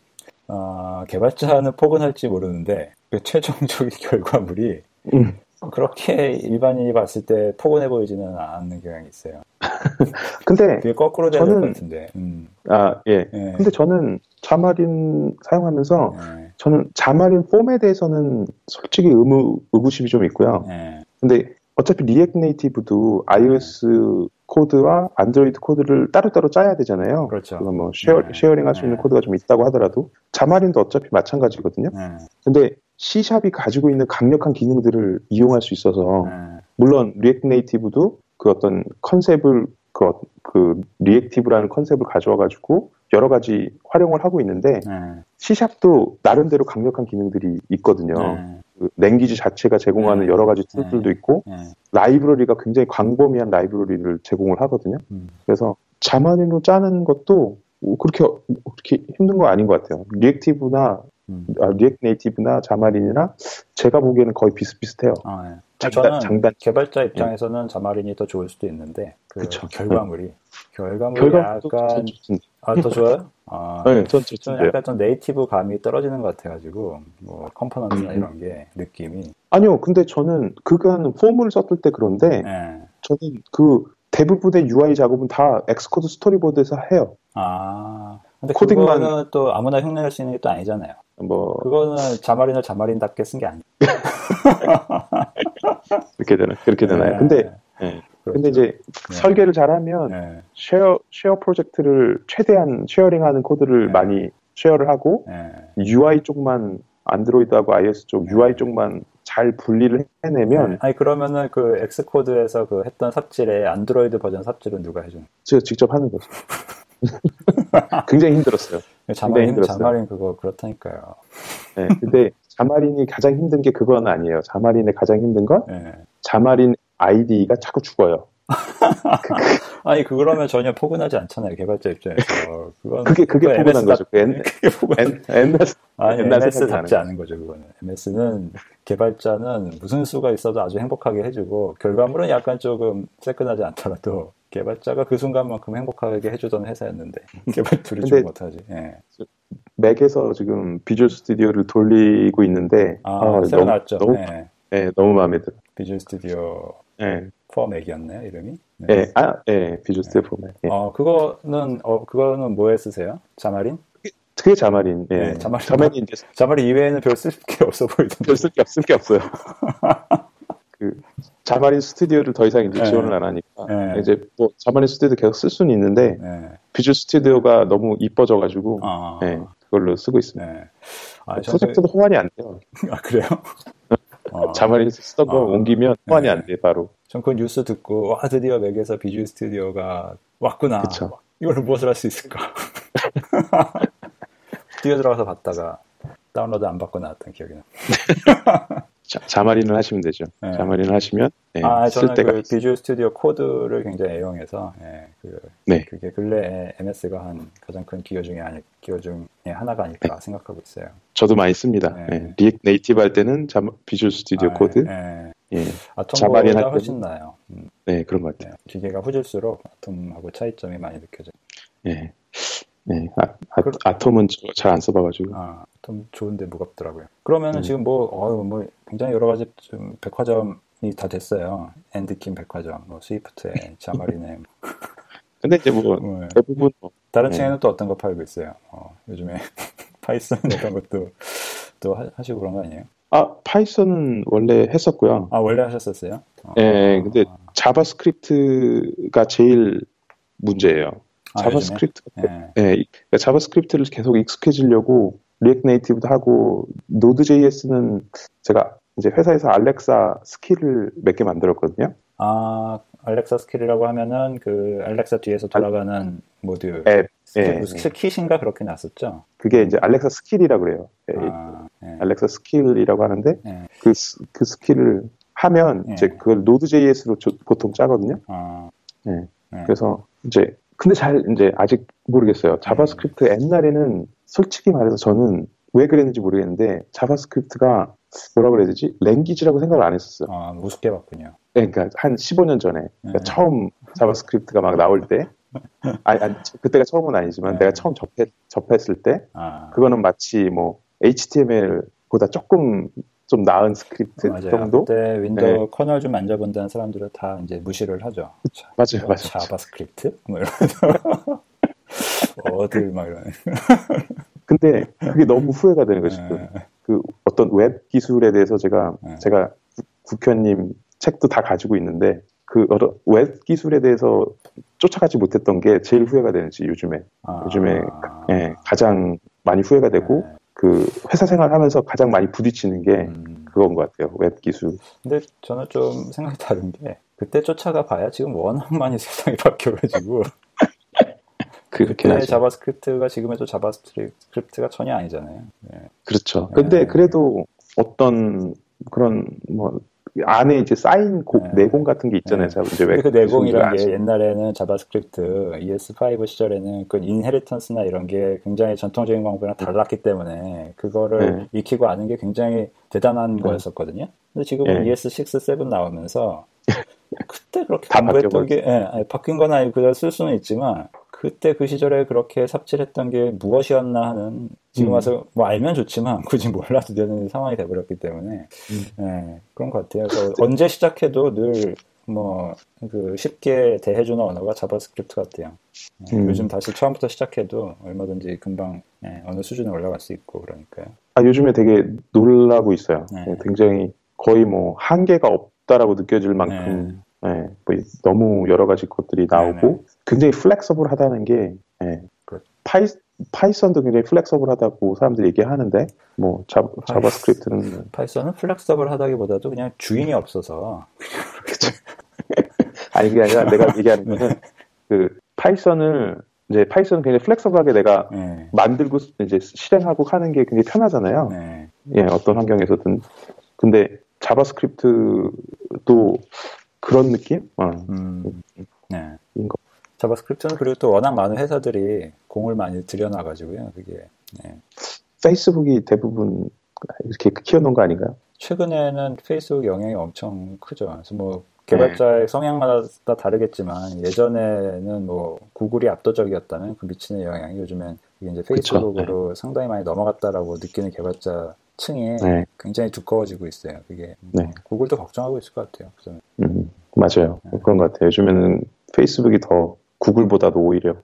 어, 개발자는 포근할지 모르는데 그 최종적인 결과물이 음. 그렇게 일반인이 봤을 때 포근해 보이지는 않는 경향이 있어요. 근데 그게 거꾸로 돼야 될것 저는- 같은데. 음. 아 예. 예. 근데 저는 Xamarin 사용하면서 예. 저는 Xamarin Form에 대해서는 솔직히 의무 의구심이 좀 있고요. 예. 근데 어차피 React Native도 iOS 코드와 안드로이드 코드를 따로따로 짜야 되잖아요. 그렇죠. 그건 뭐 share, 네. sharing 할수 있는 네. 코드가 좀 있다고 하더라도 Xamarin도 어차피 마찬가지거든요. 예. 근데 C샵이 가지고 있는 강력한 기능들을 이용할 수 있어서 예. 물론 React Native도 그 어떤 컨셉을 그, 어- 그 reactive라는 컨셉을 가져와 가지고 여러 가지 활용을 하고 있는데 예. C샵도 나름대로 강력한 기능들이 있거든요. 예. 그 language 자체가 제공하는 네. 여러 가지 tool들도 있고 예. 라이브러리가 굉장히 광범위한 라이브러리를 제공을 하거든요. 음. 그래서 Xamarin으로 짜는 것도 뭐 그렇게 그렇게 힘든 거 아닌 것 같아요. reactive나 음. 아, React Native나 Xamarin이나 제가 보기에는 거의 비슷비슷해요. 아, 예. 장단- 저는 장단- 개발자 입장에서는 Xamarin이 더 좋을 수도 있는데 그 그쵸. 결과물이 결과물이 결과도 약간. 아, 더 좋아요? 아, 네, 전. 약간 좀 native 감이 떨어지는 것 같아가지고 뭐 component나 음. 이런 게 느낌이 아니요, 근데 저는 그간 폼을 썼을 때 그런데 예. 저는 그 대부분의 UI 작업은 다 Xcode 스토리보드에서 해요. 아 근데 코딩만- 그거는 또 아무나 흉내낼 수 있는 게 또 아니잖아요. 뭐 그거는 Xamarin을 Xamarin답게 쓴 게 아니에요. 이렇게 되나 그렇게 되나요? 네. 근데 예. 근데 이제 네. 설계를 잘하면 네. 쉐어 쉐어 프로젝트를 최대한 sharing하는 코드를 네. 많이 share를 하고 네. UI 쪽만 Android하고 iOS 쪽 네. UI 쪽만 잘 분리를 해내면 아니 그러면은 그 Xcode에서 그 했던 삽질에 안드로이드 버전 삽질은 누가 해주는? 제가 직접 하는 거죠. 굉장히 힘들었어요. 자마린 힘들었어요. 자마린 그거 그렇다니까요. 네, 근데 자마린이 가장 힘든 게 그건 아니에요. 자마린의 가장 힘든 건 네. 자마린 아이디가 자꾸 죽어요. 아니 그러면 전혀 포근하지 않잖아요 개발자 입장에서. 그건 그게 그게 그거 포근한 거죠. 그 N, 그게 포근. N, MS 아니 MS 답지 않은 거죠 그거는. MS는 개발자는 무슨 수가 있어도 아주 행복하게 해주고 결과물은 약간 조금 새끈하지 않더라도 개발자가 그 순간만큼 행복하게 해주던 회사였는데 개발 둘이 좀 못하지. 예. Mac에서 지금 Visual Studio를 돌리고 있는데 아, 아, 새로 너무, 나왔죠. 너무, 예. 네, 너무 마음에 들어. Visual Studio 예, for Mac이었나요 이름이? 네. 예, 아, 예, Visual Studio 보면 예. 어 그거는 어 그거는 뭐에 쓰세요? Xamarin? 그게 Xamarin. 예, 네, Xamarin. Xamarin 이제 Xamarin 이외에는 별 쓸 게 없어 보이던데. 별 쓸 게 없을 게 없어요. 그 Xamarin Studio를 더 이상 이제 네. 지원을 안 하니까 네. 이제 뭐 Xamarin Studio 계속 쓸 수는 있는데 네. Visual Studio가 너무 이뻐져가지고 아, 네. 그걸로 쓰고 있습니다. 네. 아, 저는- 프로젝트도 호환이 안 돼요. 아, 그래요? 어, Xamarin에서 쓰던 거 어. 옮기면 호환이 네. 안 돼, 바로. 전 그 뉴스 듣고, 와, 드디어 Mac에서 Visual Studio가 왔구나. 그쵸. 이걸로 무엇을 할 수 있을까? 뛰어 들어가서 봤다가, 다운로드 안 받고 나왔던 기억이 나. 자, Xamarin은 하시면 되죠. 네. Xamarin은 하시면 네, 아, 쓸 저는 때가 그. Visual Studio Code를 굉장히 애용해서, 예, 그, 네. 그게 근래에 MS가 한 가장 큰 기여 중에 아니, 기여 중에 하나가 아닐까 생각하고 있어요. 저도 많이 씁니다. 네. 네. React Native 할 때는 자마, Visual Studio 아, 코드. 예. 예. Atom보다 Xamarin은 할 때는- 훨씬 나아요. 음, 네, 그런 것 같아요. 네. 기계가 후질수록 Atom하고 차이점이 많이 느껴져요. 예. 네. 아, 아, 그- Atom은 잘 안 써봐가지고. 아, 좀 좋은데 무겁더라고요. 그러면은 음. 지금 뭐, 어, 뭐, 굉장히 여러 가지 좀 백화점이 다 됐어요. Andy Kim 백화점, 뭐, Swift에, Xamarin에. 뭐. 근데 이제 뭐, 네. 대부분, 뭐, 다른 네. 층에는 또 어떤 거 팔고 있어요? 어, 요즘에 Python 이런 것도 또 하, 하시고 그런 거 아니에요? 아, Python은 원래 했었고요. 아, 원래 하셨었어요? 어, 예, 근데 JavaScript가 제일 문제예요. 아, JavaScript? 예. 예, 그러니까 JavaScript를 계속 익숙해지려고 React Native도 하고 Node.js는 제가 이제 회사에서 Alexa skill을 몇 개 만들었거든요. 아, Alexa skill이라고 하면은 그 Alexa 뒤에서 돌아가는 모듈. 앱, 스킬, 예, 무슨 skit인가 그렇게 났었죠? 그게 이제 Alexa skill이라 그래요. 예, 아, 예. Alexa skill이라고 하는데 예. 그, 스- 그 skill을 하면 예. 이제 그걸 Node.js로 보통 짜거든요. 아, 예. 예. 그래서 이제 근데 잘 이제 아직 모르겠어요. JavaScript 옛날에는 솔직히 말해서 저는 왜 그랬는지 모르겠는데 JavaScript가 뭐라 그래야 되지? language라고 생각을 안 했었어요. 아, 우습게 봤군요. 네, 그러니까 한 15년 전에 그러니까 네. 처음 JavaScript가 막 나올 때 아니, 아니 그때가 처음은 아니지만 네. 내가 처음 접했, 접했을 때 아, 그거는 마치 뭐 HTML보다 조금 좀 나은 스크립트 맞아요. 정도? 그때 Windows 네. kernel 좀 만져본다는 사람들은 다 이제 무시를 하죠. 자, 맞아요, 뭐, 맞아요. JavaScript? 뭐 이러면서. 어딜 막 이러는. 근데 그게 너무 후회가 되는 거죠. 예. 그 어떤 웹 기술에 대해서 제가 네. 제가 국- 국현님 책도 다 가지고 있는데 그 웹 기술에 대해서 쫓아가지 못했던 게 제일 후회가 되는지 요즘에 아, 요즘에 예, 가장 많이 후회가 되고 네. 그 회사 생활하면서 가장 많이 부딪히는 게 음. 그건 것 같아요 웹 기술 근데 저는 좀 생각이 다른 게 그때 쫓아가 봐야 지금 워낙 많이 세상이 바뀌어가지고 그렇게 그때 하죠 JavaScript가 지금의 또 JavaScript가 전혀 아니잖아요. 예. 그렇죠 근데 네. 그래도 어떤 그런 뭐 안에 이제 쌓인 고- 네. 내공 같은 게 있잖아요 네. 자, 이제 근데 웹그 내공이란 기술들 게? 옛날에는 JavaScript ES5 시절에는 그 inheritance나 이런 게 굉장히 전통적인 방법이랑 달랐기 때문에 그거를 익히고 아는 게 굉장히 대단한 네. 거였었거든요. 근데 지금은 예. ES6, 7 나오면서 그때 그렇게 다 바뀌어버렸어요. 게 예, 아니, 바뀐 건 아니고 그대로 쓸 수는 있지만 그때 그 시절에 그렇게 삽질했던 게 무엇이었나 하는 지금 음. 와서 뭐 알면 좋지만 굳이 몰라도 되는 상황이 돼버렸기 때문에 음. 예, 그런 것 같아요. 그래서 언제 시작해도 늘 뭐 그 쉽게 대해주는 언어가 JavaScript 같아요. 예, 음. 요즘 다시 처음부터 시작해도 얼마든지 금방 예, 어느 수준에 올라갈 수 있고 그러니까요. 아, 요즘에 되게 놀라고 있어요. 네. 굉장히 거의 뭐 한계가 없다라고 느껴질 만큼 예, 뭐 너무 여러 가지 것들이 나오고 네, 네. 굉장히 flexible하다는 게 예, 그렇죠. 파이, Python도 굉장히 flexible하다고 사람들이 얘기하는데 뭐 자, JavaScript는 Python은 flexible하다기보다도 그냥 주인이 없어서 아니 그게 아니라 내가 얘기하는 거는 그 Python을 이제 Python은 굉장히 flexible하게 내가 예, 만들고 이제 실행하고 하는 게 굉장히 편하잖아요. 네. 예, 어떤 환경에서든. 근데 JavaScript도 그런 느낌? 어, 음, 네. 인 거. JavaScript는 그리고 또 워낙 많은 회사들이 공을 많이 들여놔가지고요. 그게 네. Facebook이 대부분 이렇게 키워놓은 거 아닌가요? 최근에는 페이스북 영향이 엄청 크죠. 그래서 뭐 개발자의 성향마다 다르겠지만 예전에는 뭐 Google이 압도적이었다면 그 미치는 영향이 요즘엔 이게 이제. Facebook으로 상당히 많이 넘어갔다라고 느끼는 개발자 층이 네. 굉장히 두꺼워지고 있어요. 그게 네. Google도 걱정하고 있을 것 같아요. 그래서 음, 맞아요. 그런 것 같아요. 요즘에는 페이스북이 더 구글보다도 오히려.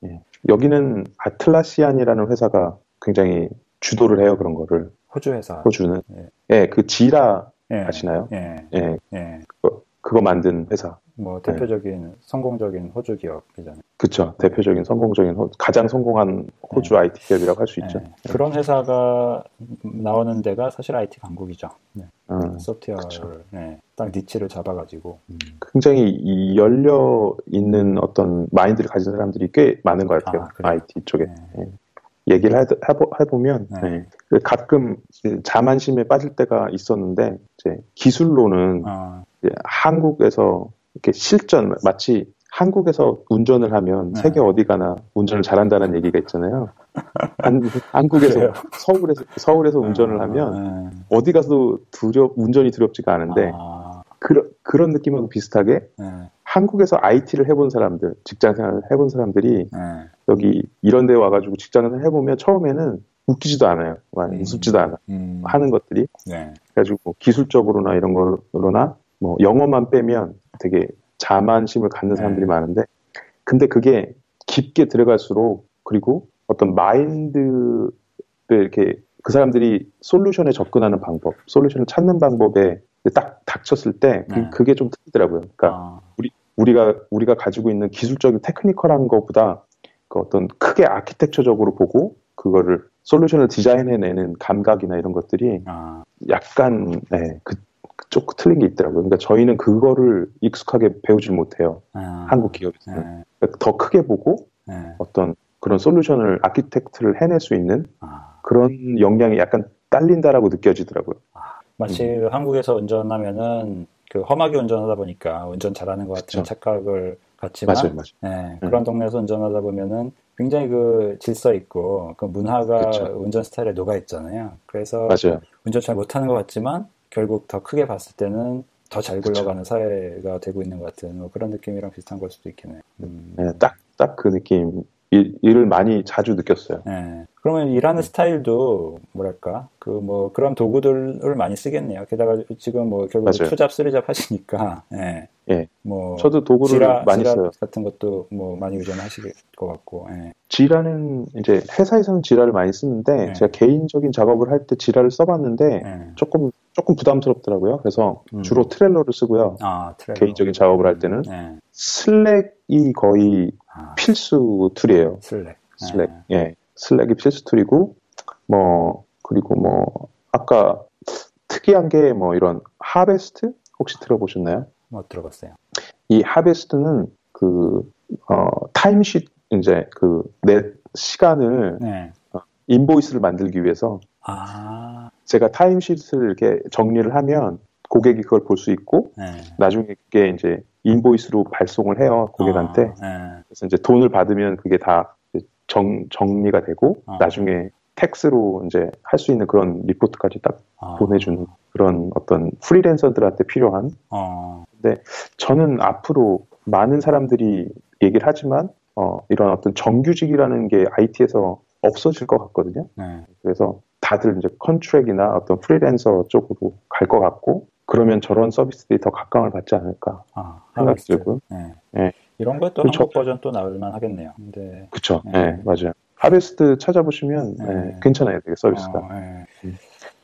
네. 여기는 아틀라시안이라는 회사가 굉장히 주도를 해요, 그런 거를. 호주 회사. 호주는. 네. 예, 그 지라 예, 아시나요? 예, 예, 예. 그거, 그거 만든 회사. 뭐 대표적인 성공적인 호주 기업이잖아요. 그렇죠. 대표적인 성공적인 호, 가장 성공한 호주 IT 기업이라고 할 수 있죠. 그런 회사가 나오는 데가 사실 IT 강국이죠. 음, 소프트웨어를 네, 딱 니치를 잡아가지고 음. 굉장히 열려 있는 어떤 마인드를 가진 사람들이 꽤 많은 것 같아요. 아, IT 쪽에. 네. 얘기를 해, 해보 면 네. 네. 그 가끔 자만심에 빠질 때가 있었는데 이제 기술로는 아. 이제 한국에서 이렇게 실전 마치 한국에서 운전을 하면 네. 세계 어디 가나 운전을 잘한다는 얘기가 있잖아요. 한, 한국에서 서울에서 서울에서 운전을 아, 하면 네. 어디 가서도 두렵 운전이 두렵지가 않은데 아. 그런 그런 느낌하고 비슷하게 네. 한국에서 IT를 해본 사람들, 직장 생활을 해본 사람들이 네. 여기 이런 데 와가지고 직장을 해보면 처음에는 웃기지도 않아요. 음. 우습지도 않아. 음. 하는 것들이. 네. 그래가지고 뭐 기술적으로나 이런 거로나 뭐 영어만 빼면 되게 자만심을 갖는 사람들이 네. 많은데 근데 그게 깊게 들어갈수록 그리고 어떤 마인드를 이렇게 그 사람들이 솔루션에 접근하는 방법, 솔루션을 찾는 방법에 딱 닥쳤을 때 그, 네. 그게 좀 틀리더라고요. 그러니까 아. 우리 우리가 우리가 가지고 있는 기술적인 테크니컬한 것보다 그 어떤 크게 아키텍처적으로 보고 그거를 솔루션을 디자인해내는 감각이나 이런 것들이 아. 약간 네, 그, 쪽 틀린 게 있더라고요. 그러니까 저희는 그거를 익숙하게 배우질 못해요. 아. 한국 기업에서는 네. 그러니까 더 크게 보고 네. 어떤 그런 솔루션을 아키텍트를 해낼 수 있는 아. 그런 역량이 약간 딸린다라고 느껴지더라고요. 아. 마치 음. 한국에서 운전하면은 그 험하게 운전하다 보니까 운전 잘하는 것 같은 그쵸. 착각을 갖지만 맞아요, 맞아요. 네, 그런 음. 동네에서 운전하다 보면은 굉장히 그 질서 있고 그 문화가 그쵸. 운전 스타일에 녹아 있잖아요. 그래서 맞아요. 운전 잘 못하는 것 같지만 결국 더 크게 봤을 때는 더 잘 굴러가는 사회가 되고 있는 것 같은 뭐 그런 느낌이랑 비슷한 걸 수도 있겠네요. 음. 네, 딱 딱 그 느낌 일, 을 많이 자주 느꼈어요. 네. 그러면 일하는 스타일도 뭐랄까 그 뭐 그런 도구들을 많이 쓰겠네요. 게다가 지금 뭐 결국 맞아요. two job three job 하시니까 예. 예. 뭐 저도 도구를 Jira, 많이 Jira 써요. 같은 것도 뭐 많이 의존하실 것 같고. 예. Jira는 이제 회사에서는 Jira를 많이 쓰는데 예. 제가 개인적인 작업을 할 때 Jira를 써봤는데 예. 조금 조금 부담스럽더라고요. 그래서 음. 주로 Trello를 쓰고요. 아, Trello. 개인적인 작업을 할 때는 예. Slack이 거의 아. 필수 tool이에요. Slack. Slack. 예. 예. Slack이 필수 tool이고 뭐 그리고 뭐 아까 특이한 게 뭐 이런 Harvest 혹시 들어보셨나요? 뭐 들어봤어요. 이 Harvest는 그 어, timesheet 이제 그 내 시간을 네. 어, invoice를 만들기 위해서 아. 제가 timesheet을 이렇게 정리를 하면 고객이 그걸 볼 수 있고 네. 나중에 그게 이제 invoice로 발송을 해요 고객한테. 아, 네. 그래서 이제 돈을 받으면 그게 다 정, 정리가 되고 아. 나중에 tax로 이제 할 수 있는 그런 리포트까지 딱 아. 보내주는 그런 어떤 프리랜서들한테 필요한. 아. 근데 저는 앞으로 많은 사람들이 얘기를 하지만 어, 이런 어떤 정규직이라는 게 IT에서 없어질 것 같거든요. 네. 그래서 다들 이제 contract이나 어떤 프리랜서 쪽으로 갈 것 같고 그러면 저런 서비스들이 더 각광을 받지 않을까 아, 생각이 들고요. 네. 네. 이런 것도. 한국 버전 또 나올만 하겠네요. 근데 그렇죠. 네. 맞아요. Harvest 찾아보시면 네. 네, 괜찮아요, 되게 서비스가. 어, 네. 음.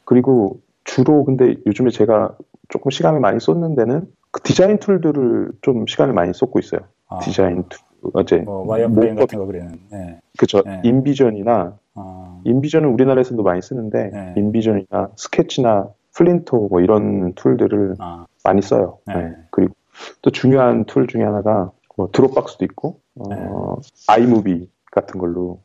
그리고 주로 근데 요즘에 제가 조금 시간을 많이 쏟는 데는 그 디자인 tool들을 좀 시간을 많이 쏟고 있어요. 아. 디자인 tool. 어제 뭐 wireframe 같은 거 그리는. 네. 그렇죠. 네. InVision이나 아. InVision은 우리나라에서도 많이 쓰는데 네. InVision이나 Sketch나 Flinto 뭐 이런 tool들을 아. 많이 써요. 네. 네. 그리고 또 중요한 tool 중에 하나가 뭐 Dropbox도 있고 어, iMovie 같은 걸로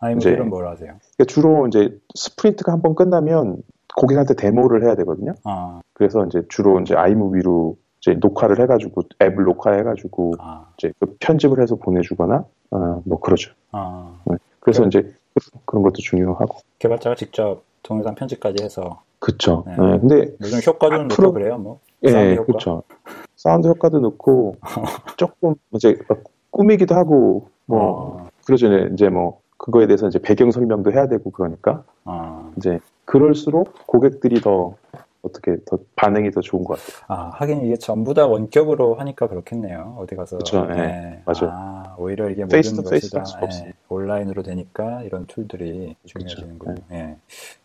iMovie는 뭘 하세요? 그러니까 주로 이제 sprint가 한 번 끝나면 고객한테 데모를 해야 되거든요. 아. 그래서 이제 주로 이제 iMovie로 이제 녹화를 해가지고 앱을 녹화해가지고 아. 이제 그 편집을 해서 보내주거나 어, 뭐 그러죠. 아. 네. 그래서 그 이제 그런 것도 중요하고 개발자가 직접 동영상 편집까지 해서 그렇죠. 네. 네. 근데 요즘 효과도 넣고 그래요, 뭐. 예, 그렇죠. 사운드 효과도 넣고 조금 이제 꾸미기도 하고 뭐 어. 그러죠. 이제 뭐 그거에 대해서 이제 배경 설명도 해야 되고 그러니까 아. 이제 그럴수록 고객들이 더 어떻게 더 반응이 더 좋은 것 같아요. 아 하긴 이게 전부 다 원격으로 하니까 그렇겠네요. 어디 가서. 그렇죠. 네. 네. 맞아요. 아, 오히려 이게 모든 tool 것이 다. 예, 온라인으로 되니까 이런 tool들이 중요해지는군요. 그쵸. 예.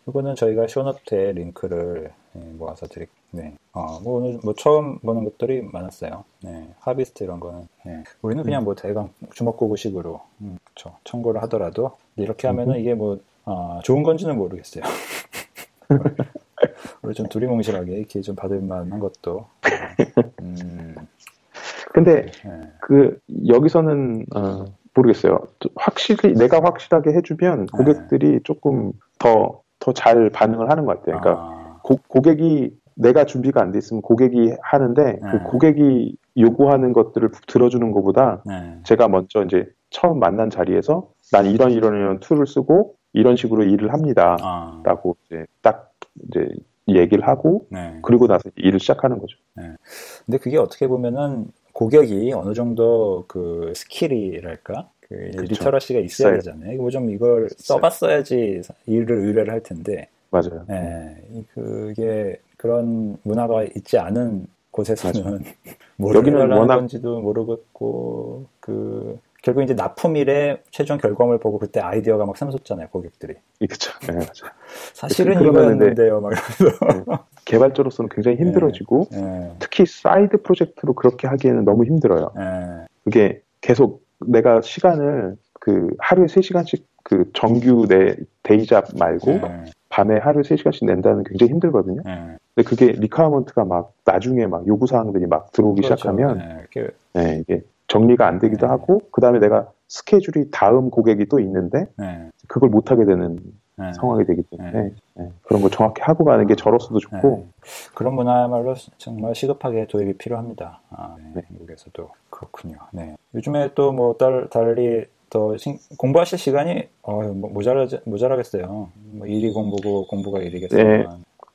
이거는 저희가 쇼노트에 링크를 예, 모아서 드릴. 네. 어, 뭐 오늘 뭐 처음 보는 것들이 많았어요. 네. 하비스트 이런 거는. 예. 우리는 그냥 뭐 대강 주먹구구식으로 음, 그쵸. 청구를 하더라도 이렇게 하면은 이게 뭐 아, 좋은 건지는 모르겠어요. 우리 좀 두리뭉실하게 이렇게 좀 받을 만한 것도. 음, 근데 예. 그 여기서는 어, 모르겠어요. 확실히 내가 확실하게 해주면 네. 고객들이 조금 더 더 잘 반응을 하는 것 같아요. 그러니까 아, 고, 고객이 내가 준비가 안 돼 있으면 고객이 하는데 네. 그 고객이 요구하는 것들을 들어주는 것보다 네. 제가 먼저 이제 처음 만난 자리에서 난 이런 이런 이런 tool을 쓰고 이런 식으로 일을 합니다라고 아, 이제 딱 이제 얘기를 하고 네. 그리고 나서 일을 시작하는 거죠. 근데 그게 어떻게 보면은 고객이 어느 정도 그 skill이랄까? 그. literacy가 있어야 있어요. 되잖아요. 이거 좀 이걸 써봤어야지 일을 의뢰를 할 텐데, 맞아요. 예, 이- 그게 그런 문화가 있지 않은 곳에서는 뭘 여기는 워낙- 건지도 모르겠고, 그 결국 이제 납품일에 최종 결과물 보고 그때 아이디어가 막 샘솟잖아요, 고객들이. 그렇죠. 네, 맞아요. 사실은 이거였는데요, 막 이러면서. 개발자로서는 굉장히 힘들어지고 예, 특히 side project로 그렇게 하기에는 너무 힘들어요. 예, 그게 계속 내가 시간을 그 하루에 3 시간씩 그 정규 내 day job 말고 예, 밤에 하루에 3 시간씩 낸다는 게 굉장히 힘들거든요. 예. 근데 그게 requirement가 막 나중에 막 요구 사항들이 막 들어오기 그렇죠. 시작하면 예, 네, 이게 정리가 안 되기도 네. 하고 그 다음에 내가 스케줄이 다음 고객이 또 있는데 예, 그걸 못 하게 되는 예. 상황이 되기 때문에 네. 네, 그런 걸 정확히 하고 가는 게 저로서도 좋고 네. 그런 문화야말로 정말 시급하게 도입이 필요합니다. 아, 네. 네. 미국에서도 그렇군요. 네. 요즘에 또 뭐 달리 더 신- 공부하실 시간이 어, 뭐 모자라 모자라겠어요. 뭐 일이 공부고 공부가 일이겠어요. 네.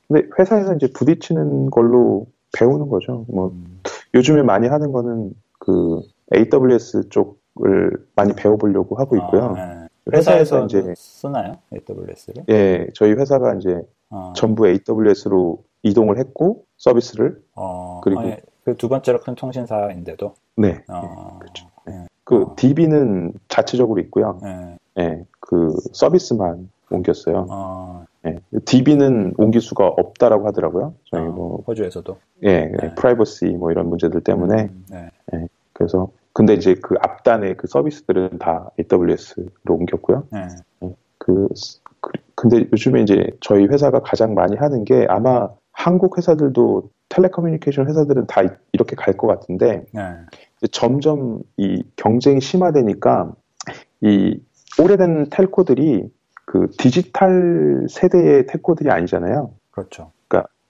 근데 회사에서 이제 부딪히는 걸로 배우는 거죠. 뭐 음, 요즘에 많이 하는 거는 그 AWS 쪽을 많이 배워보려고 하고 있고요. 아, 네. 회사에서 회사에서 이제 쓰나요? AWS를? 예 저희 회사가 이제 어, 전부 AWS로 이동을 했고 서비스를 어, 그리고- 그두 번째로 큰 통신사인데도 네. 어, 그렇죠. 네. 그 어. DB는 자체적으로 있고요. 네. 예, 그 서비스만 옮겼어요. 어, 예, DB는 옮길 수가 없다라고 하더라고요. 저희 어, 뭐 호주에서도 예, 네. 프라이버시 뭐 이런 문제들 때문에 음, 네. 그래서 근데 이제 그 앞단의 그 서비스들은 다 AWS로 옮겼고요. 네. 그, 그- 근데 요즘에 이제 저희 회사가 가장 많이 하는 게 아마 한국 회사들도 텔레커뮤니케이션 회사들은 다 이- 이렇게 갈 것 같은데 네. 점점 이 경쟁이 심화되니까 이 오래된 telco들이 그 디지털 세대의 telco들이 아니잖아요. 그렇죠.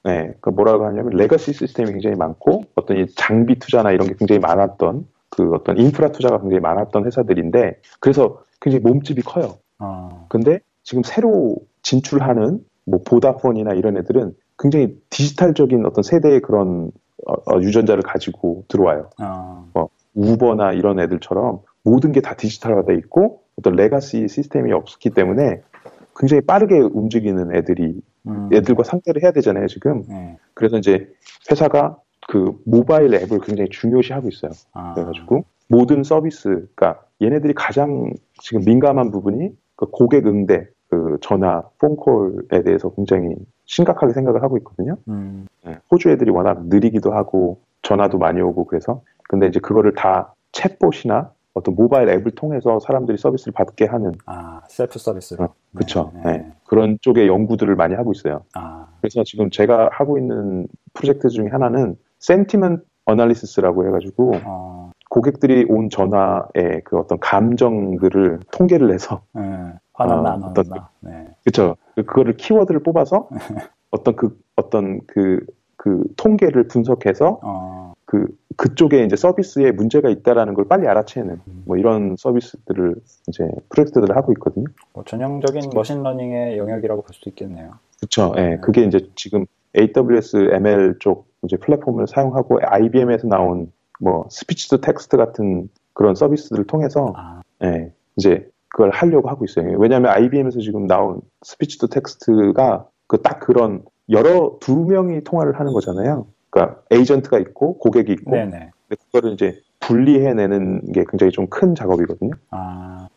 네, 그 뭐라고 하냐면 legacy 시스템이 굉장히 많고 어떤 이 장비 투자나 이런 게 굉장히 많았던 그 어떤 인프라 투자가 굉장히 많았던 회사들인데 그래서 굉장히 몸집이 커요. 어, 근데 지금 새로 진출하는 뭐 Vodafone이나 이런 애들은 굉장히 디지털적인 어떤 세대의 그런 어, 어, 유전자를 가지고 들어와요. 어, 우버나 이런 애들처럼 모든 게 다 디지털화돼 있고 어떤 레가시 시스템이 없기 때문에 굉장히 빠르게 움직이는 애들이 음, 애들과 상대를 해야 되잖아요 지금. 네. 그래서 이제 회사가 그 모바일 앱을 굉장히 중요시하고 있어요. 아, 그래가지고 모든 서비스, 그러니까 얘네들이 가장 지금 민감한 부분이 그 고객 응대, 그 전화, 폰콜에 대해서 굉장히 심각하게 생각을 하고 있거든요. 음, 예, 호주 애들이 워낙 느리기도 하고 전화도 많이 오고 그래서 근데 이제 그거를 다 챗봇이나 어떤 모바일 앱을 통해서 사람들이 서비스를 받게 하는 아, 셀프 서비스로. 어, 그쵸. 네, 네. 그런 쪽의 연구들을 많이 하고 있어요. 아, 그래서 지금 제가 하고 있는 프로젝트 중에 하나는 sentiment analysis라고 해가지고 어, 고객들이 온 전화의 그 어떤 감정들을 통계를 내서 네. 화났나, 아, 안 화났나. 네. 그쵸 그거를 키워드를 뽑아서 어떤 그 어떤 그그 통계를 분석해서 어, 그 그쪽에 이제 서비스에 문제가 있다라는 걸 빨리 알아채는 뭐 이런 서비스들을 이제 프로젝트들을 하고 있거든요. 뭐 전형적인 머신러닝의 영역이라고 볼 수도 있겠네요. 그렇죠. 예, 그게 이제 지금 AWS ML 쪽 이제 플랫폼을 사용하고 IBM에서 나온 뭐 speech to text 같은 그런 서비스들을 통해서 아, 예, 이제 그걸 하려고 하고 있어요. 왜냐하면 IBM에서 지금 나온 speech to text가 그 딱 그런 여러 두 명이 통화를 하는 거잖아요. 그러니까 에이전트가 있고 고객이 있고 네네. 근데 그거를 이제 분리해내는 게 굉장히 좀 큰 작업이거든요. 아,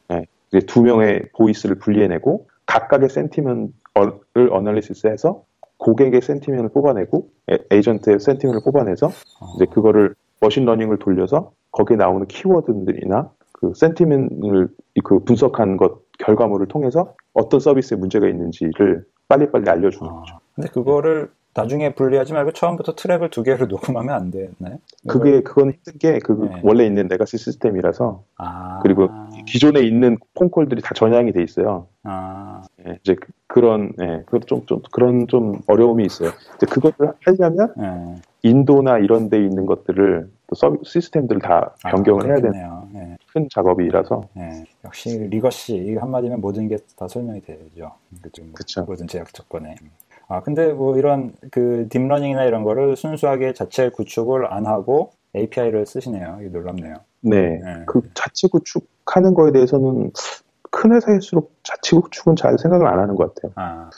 이제 두 명의 voice를 분리해내고 각각의 sentiment를 analysis해서 고객의 sentiment를 뽑아내고 에- 에이전트의 sentiment를 뽑아내서 어, 이제 그거를 머신러닝을 돌려서 거기에 나오는 키워드들이나 그 sentiment를 그 분석한 것 결과물을 통해서 어떤 서비스에 문제가 있는지를 빨리빨리 알려주는 아. 거죠. 근데 그거를 나중에 분리하지 말고 처음부터 트랙을 두 개를 녹음하면 안 되나요? 그게 그건 힘든 게그 네. 원래 있는 legacy 시스템이라서 아, 그리고 기존에 있는 phone call들이 다 전향이 돼 있어요. 아, 예, 이제 그- 그런 예, 그 좀, 좀 그런 좀 어려움이 있어요. 이제 그것을 하려면 예. 인도나 이런 데 있는 것들을 또 서비 시스템들을 다 아, 변경을 해야 되는. 예, 큰 작업이라서 예. 역시 legacy 이 한마디면 모든 게 다 설명이 되죠. 그죠? 뭐 그쵸. 모든 제약 조건에. 아 근데 뭐 이런 그 딥러닝이나 이런 거를 순수하게 자체 구축을 안 하고 API를 쓰시네요. 이게 놀랍네요. 네, 네. 그 자체 구축하는 거에 대해서는 큰 회사일수록 자체 구축은 잘 생각을 안 하는 것 같아요. 아,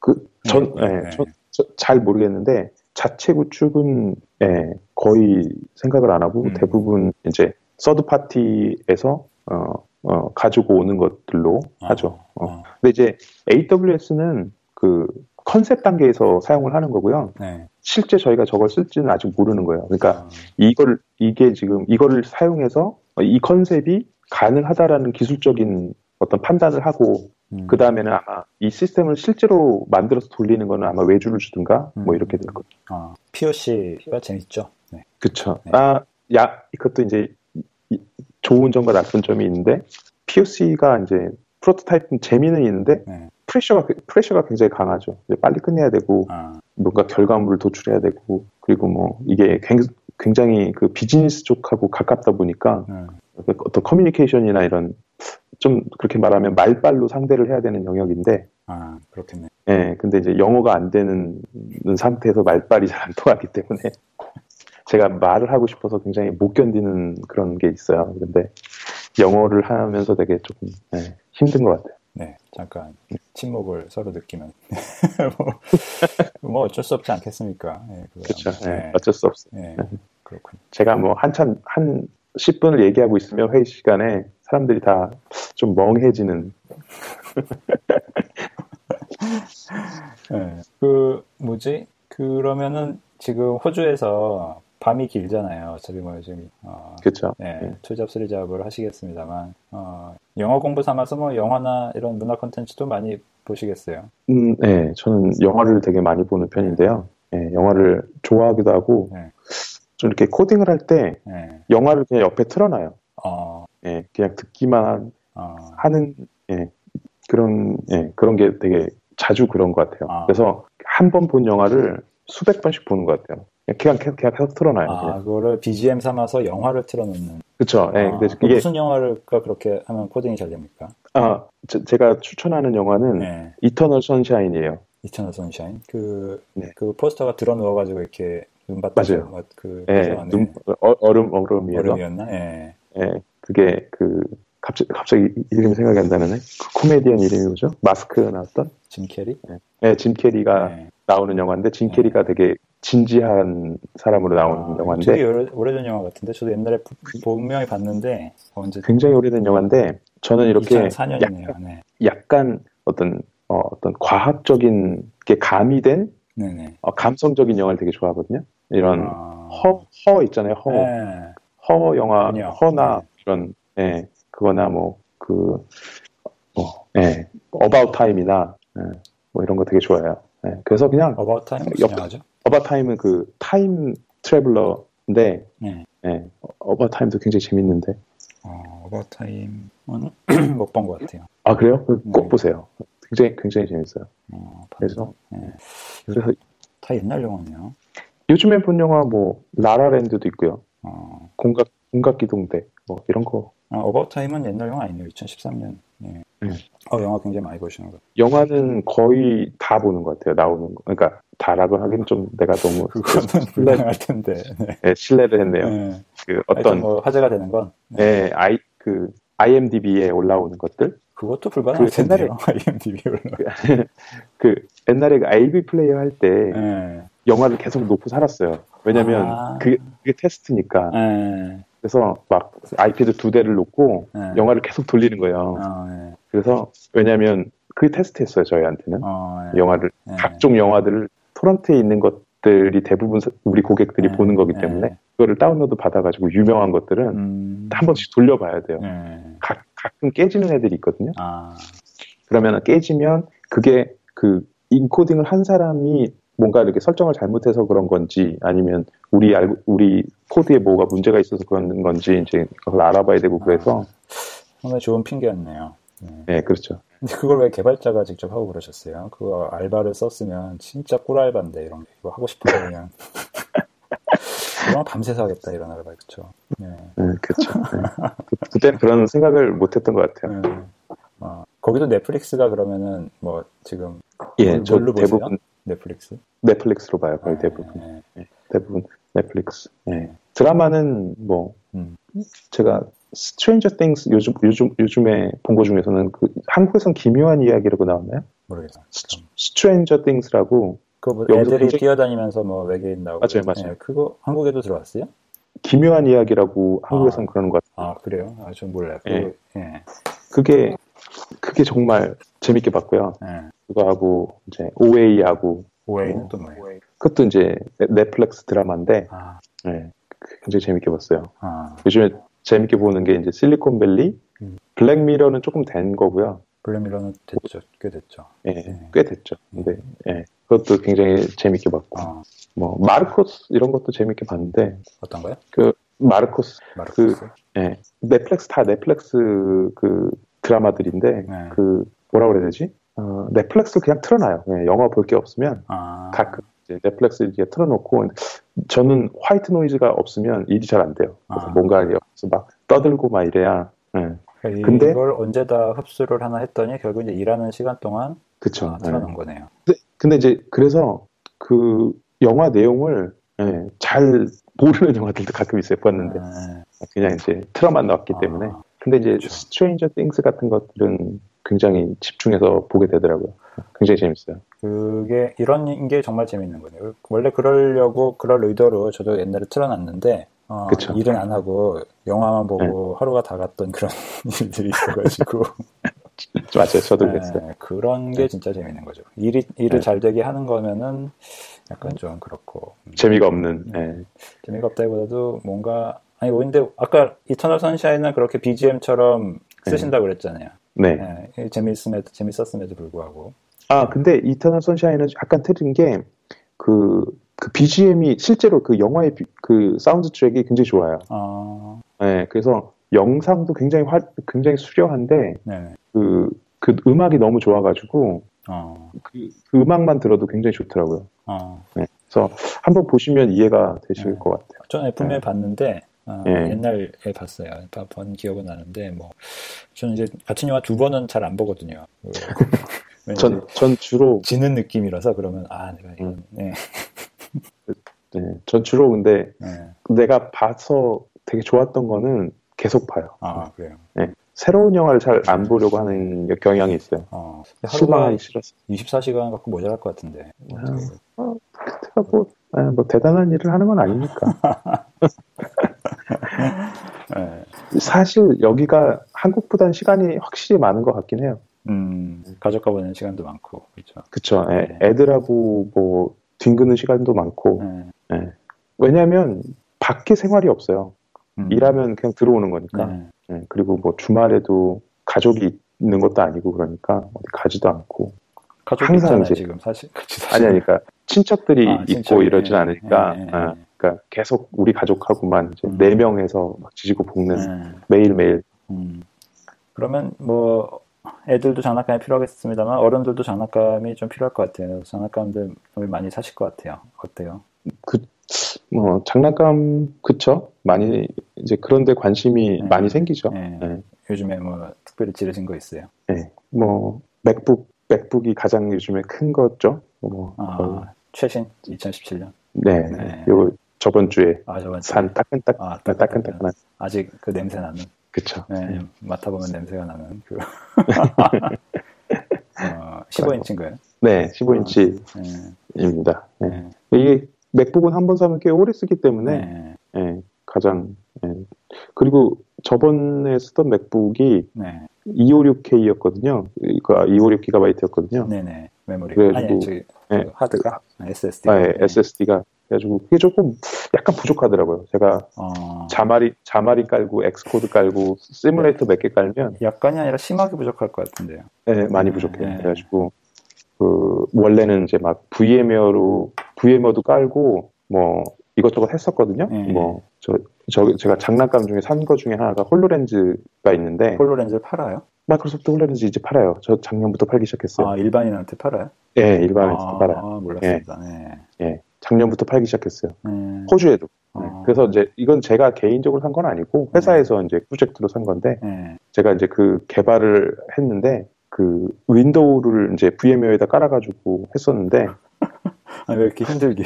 그 전 네, 예, 네. 전- 저- 잘 모르겠는데 자체 구축은 예, 거의 생각을 안 하고 음. 대부분 이제 서드 파티에서 어, 어, 가지고 오는 것들로 아, 하죠. 어. 어, 근데 이제 AWS는 그 컨셉 단계에서 사용을 하는 거고요. 네. 실제 저희가 저걸 쓸지는 아직 모르는 거예요. 그러니까 아, 이걸 이게 지금 이거를 사용해서 이 컨셉이 가능하다라는 기술적인 어떤 판단을 하고 음. 그 다음에는 아마 이 시스템을 실제로 만들어서 돌리는 거는 아마 외주를 주든가 뭐 음. 이렇게 될 거예요. 아, POC가 재밌죠. 네. 그쵸. 네. 아, 야, 이것도 이제 이- 좋은 점과 나쁜 점이 있는데 POC가 이제 프로토타입은 재미는 있는데 네. 프레셔가 프레셔가 굉장히 강하죠. 빨리 끝내야 되고 아, 뭔가 결과물을 도출해야 되고 그리고 뭐 이게 굉- 굉장히 그 비즈니스 쪽하고 가깝다 보니까 음. 어떤 커뮤니케이션이나 이런 좀 그렇게 말하면 말빨로 상대를 해야 되는 영역인데 아, 그렇겠네. 예, 근데 이제 영어가 안 되는 상태에서 말빨이 잘 안 통하기 때문에 제가 말을 하고 싶어서 굉장히 못 견디는 그런 게 있어요. 근데 영어를 하면서 되게 조금 예, 힘든 것 같아요. 네, 잠깐 침묵을 서로 느끼면 뭐, 뭐 어쩔 수 없지 않겠습니까? 예, 그거야. 그렇죠. 예, 네, 어쩔 수 없어요. 예, 그렇군. 제가 뭐 한참 한 10분을 얘기하고 있으면 회의 시간에 사람들이 다 좀 멍해지는 예, 그 뭐지? 그러면은 지금 호주에서 밤이 길잖아요. 어차피 뭐 요즘 어, 그렇죠. 예, 예. 투잡 쓰리잡을 하시겠습니다만 어, 영어 공부 삼아서 뭐 영화나 이런 문화 콘텐츠도 많이 보시겠어요. 음, 네, 저는 영화를 되게 많이 보는 편인데요. 예, 영화를 좋아하기도 하고 네. 좀 이렇게 코딩을 할때 예, 영화를 그냥 옆에 틀어놔요. 어, 예, 그냥 듣기만 어, 하는 예, 그런 예, 그런 게 되게 자주 그런 것 같아요. 아. 그래서 한 번 본 영화를 수백 번씩 보는 것 같아요. 그냥 그냥 계속 틀어놔요. 아, 그냥. 그거를 BGM 삼아서 영화를 틀어놓는. 그렇죠. 예, 아, 근데 그 이게 무슨 영화가 그렇게 하면 코딩이 잘 됩니까? 아, 제, 가 추천하는 영화는 네. 이터널 선샤인이에요. 이터널 선샤인. 그, 네. 그 포스터가 들어 누워가지고 이렇게 눈밭 맞아요. 뭐 그, 예, 눈, 어, 얼음 얼음이에요. 얼음이었나? 예. 예, 그게 그 갑자기 갑자기 이름이 생각이 안 나네. 그 코미디언 이름이 뭐죠? 마스크 나왔던? 짐 캐리? 예, 짐 캐리가 네. 나오는 영화인데 짐 네. 캐리가 되게 진지한 사람으로 나오는 아, 영화인데 되게 오래, 오래전 영화 같은데 저도 옛날에 부- 분명히 봤는데 언제 굉장히 오래된 영화인데 저는 이렇게 2004년이네요. 네. 약간 어떤 어, 어떤 과학적인 게 가미된. 어, 감성적인 영화를 되게 좋아하거든요. 이런 아, 허, 허 있잖아요. Her. 네. Her 영화, 그냥, Her나 네. 이런, 예, 그거나 뭐, 그, 뭐, 예, 예, 뭐 이런 거 되게 좋아해요. 예, 그래서 그냥, About Time 무슨 옆- 영화죠? About Time은 그 time traveler인데, 네. 예, About Time도 굉장히 재밌는데. 어, About Time은 못 본 것 같아요. 아, 그래요? 그꼭 네. 보세요. 굉장히, 굉장히 재밌어요. 어, 그래서, 네. 그래서 다 옛날 영화네요. 요즘에 본 영화 뭐, 라라랜드도 있고요. 어, 공각, 공각기동대, 뭐, 이런 거. 아, 어바웃 타임은 옛날 영화 아니에요. 2013년. 예. 네. 어, 영화 굉장히 많이 보시는 거. 영화는 거의 다 보는 것 같아요. 나오는 거. 그러니까, 다라고 하긴 좀 내가 너무 신뢰, 불가능할 텐데. 네. 예, 신뢰를 했네요. 네. 그 어떤 뭐 화제가 되는 건 네. 예, 아이 그 IMDb에 올라오는 것들 그것도 불가능할 그 옛날에- 텐데요. IMDb 올라. 그 옛날에 그 AV 플레이어 할때 네. 영화를 계속 놓고 살았어요. 왜냐면 아. 그게, 그게 테스트니까. 네. 그래서 막 아이패드 두 대를 놓고 네. 영화를 계속 돌리는 거예요. 어, 예. 그래서 왜냐하면 그게 테스트였어요 저희한테는 어, 예. 영화를 네. 각종 영화들을 토런트에 있는 것들이 대부분 사- 우리 고객들이 네. 보는 거기 네. 때문에 그거를 다운로드 받아가지고 유명한 것들은 음, 한 번씩 돌려봐야 돼요. 예. 가, 가끔 깨지는 애들이 있거든요. 아, 그러면 깨지면 그게 그 인코딩을 한 사람이 뭔가 이렇게 설정을 잘못해서 그런 건지 아니면 우리 알고 우리 코드에 뭐가 문제가 있어서 그런 건지 이제 그걸 알아봐야 되고 그래서 상당히 좋은 핑계였네요. 네. 네 그렇죠. 근데 그걸 왜 개발자가 직접 하고 그러셨어요? 그거 알바를 썼으면 진짜 꿀알바인데 이런 거 이거 하고 싶어서 그냥 거 밤새서 하겠다 이런 알바 그쵸? 네. 네, 그렇죠. 네. 그- 그때는 그런 생각을 못했던 것 같아요. 네. 어, 거기도 넷플릭스가 그러면은 뭐 지금 예, 뭘- 저? 대부분 넷플릭스? 넷플릭스로 봐요. 거의 대부분. 네. 대부분 넷플릭스. 예. 드라마는 뭐 음. 제가 Stranger Things 요즘 요즘 요즘에 본 거 중에서는 그 한국에선 기묘한 이야기라고 나왔나요? 모르겠어요. Stranger Things라고 그거 뭐 애들이 굉장히- 뛰어다니면서 뭐 외계인 나오고 맞아요, 맞아요. 네, 그거 한국에도 들어왔어요? 기묘한 이야기라고 한국에선 아. 그러는 것 같아요. 아 그래요? 아, 전 몰라요. 예. 예. 그게 그게 정말 재밌게 봤고요. 예. 그거 하고 이제 OA하고 오웨이는 어. 또 뭐예요? 그것도 이제 넷- 넷플릭스 드라마인데 아, 예, 굉장히 재밌게 봤어요. 아, 요즘에 재밌게 보는 게 이제 실리콘밸리, 음. 블랙미러는 조금 된 거고요. 블랙미러는 됐죠. 꽤 됐죠. 예, 네. 꽤 됐죠. 근데 예, 그것도 굉장히 재밌게 봤고, 아, 뭐 마르코스 이런 것도 재밌게 봤는데 어떤가요? 그 마르코스, 마르코스. 예, 넷플릭스 다 넷플릭스 그 드라마들인데 네. 그 뭐라 그래야 되지? 어, 넷플릭스 그냥 틀어놔요. 예, 영화 볼 게 없으면 아, 가끔 이제 넷플릭스 이렇게 틀어놓고 저는 화이트 노이즈가 없으면 일이 잘 안 돼요. 그래서 아. 뭔가 옆에서 막 떠들고 막 이래야. 예, 그러니까 근데- 이걸 언제 다 흡수를 하나 했더니 결국 이제 일하는 시간 동안 그쵸. 아, 예. 틀어놓은 거네요. 근데, 근데 이제 그래서 그 영화 내용을 예, 잘 모르는 영화들도 가끔 있어요. 봤는데 아, 그냥 이제 틀어만 나왔기 때문에. 아, 근데 이제 그렇죠. 스트레인저 띵스 같은 것들은 굉장히 집중해서 보게 되더라고요. 굉장히 재밌어요. 그게 이런 게 정말 재밌는 거네요. 원래 그러려고 그럴 의도로 저도 옛날에 틀어놨는데 어. 네. 일은 안 하고 영화만 보고 하루가 다 갔던 그런 일들이 있어가지고 맞아요. 저도 네, 그랬어요. 그런 게 진짜 재밌는 거죠. 일이 일을 네. 잘 되게 하는 거면은 약간 좀 그렇고 음, 재미가 없는. 예. 재미가 없다기보다도 뭔가 아니 뭐 근데 아까 이터널 선샤인은 그렇게 BGM처럼 쓰신다고 그랬잖아요. 네. 네, 재밌음에도 재밌었음에도 불구하고 아, 근데 이터널 선샤인은 약간 틀린 게, 그, 그 BGM이 실제로 그 영화의 비- 그 사운드 트랙이 굉장히 좋아요. 아, 네, 그래서 영상도 굉장히 화, 굉장히 수려한데, 네, 그, 그 음악이 너무 좋아가지고, 어, 그, 그 음악만 들어도 굉장히 좋더라고요. 어. 그래서 한번 보시면 이해가 되실 네. 것 같아요. 저는 분명히 봤는데 어, 네. 옛날에 봤어요. 봐- 본 기억은 나는데 뭐 저는 이제 같은 영화 두 번은 잘 안 보거든요. 그, 전, 전 주로, 지는 느낌이라서 그러면 아 내가 이건 음. 네, 네, 전 주로 근데 네. 내가 봐서 되게 좋았던 거는 계속 봐요. 아 그래요. 네, 새로운 영화를 잘 안 보려고 하는 경향이 있어요. 어, 하루가 싫어서. 24시간 갖고 모자랄 것 같은데. 어떻게- 그때가 뭐, 아, 뭐 대단한 일을 하는 건 아니니까. 네. 사실 여기가 한국보다는 시간이 확실히 많은 것 같긴 해요. 음, 가족과 보내는 시간도 많고 그렇죠. 애, 네. 애들하고 뭐 뒹구는 시간도 많고. 네. 예. 왜냐하면 밖에 생활이 없어요. 음. 일하면 그냥 들어오는 거니까. 네. 예, 그리고 뭐 주말에도 가족이 있는 것도 아니고 그러니까 어디 가지도 않고. 항상 있잖아요 이제- 지금 사실 같이 아니, 아니, 그러니까 친척들이 아, 있고 이러진 예, 않으니까. 그러니까 계속 우리 가족하고만 이제 음. 네 명에서 막 지지고 볶는 네. 매일 매일. 음. 그러면 뭐 애들도 장난감이 필요하겠습니다만 어른들도 장난감이 좀 필요할 것 같아요. 장난감들 많이 사실 것 같아요. 어때요? 뭐 장난감 그쵸 많이 이제 그런데 관심이 네. 많이 생기죠. 예. 네. 요즘에 뭐 특별히 지르신 거 있어요? 네. 뭐 맥북 맥북이 가장 요즘에 큰 거죠. 뭐 아. 최신 2017년. 네, 네. 네. 요 저번 주에 아 저번 주에. 산 따끈따끈 아, 따끈따끈한 아직 그 냄새 나는. 그쵸. 네, 음. 맡아보면 냄새가 나는 그. 어, 15인치인가요? 네, 15인치입니다. 네. 네. 네. 이게 맥북은 한 번 사면 꽤 오래 쓰기 때문에 네. 예, 가장 예, 그리고 저번에 쓰던 맥북이 네. 256K였거든요. 그 256GB였거든요. 네네. 메모리. 그래가지고, 아니, 저기, 네. 그 하드가? SSD. 아, 예, SSD가. 그래가지고 그게 조금 약간 부족하더라고요. 제가 어, Xamarin Xamarin 깔고 Xcode 깔고 시뮬레이터 몇 개 깔면 약간이 아니라 심하게 부족할 것 같은데요. 네, 많이 부족해요. 네. 그래가지고 그 원래는 이제 막 VMware로 VMware도 깔고 뭐 이것저것 했었거든요. 네. 뭐저 저 제가 장난감 중에 산 거 중에 하나가 HoloLens가 있는데 HoloLens를 팔아요? 마이크로소프트 HoloLens 이제 팔아요. 저 작년부터 팔기 시작했어요. 아, 일반인한테 팔아요? 예, 일반에서 아, 팔아요. 아, 몰랐습니다. 네. 예, 작년부터 팔기 시작했어요. 네. 호주에도. 네. 어. 그래서 이제 이건 제가 개인적으로 산 건 아니고 회사에서 이제 프로젝트로 산 건데 네. 제가 이제 그 개발을 했는데 그 윈도우를 이제 VMware에다 깔아가지고 했었는데 아, 왜 이렇게 힘들게.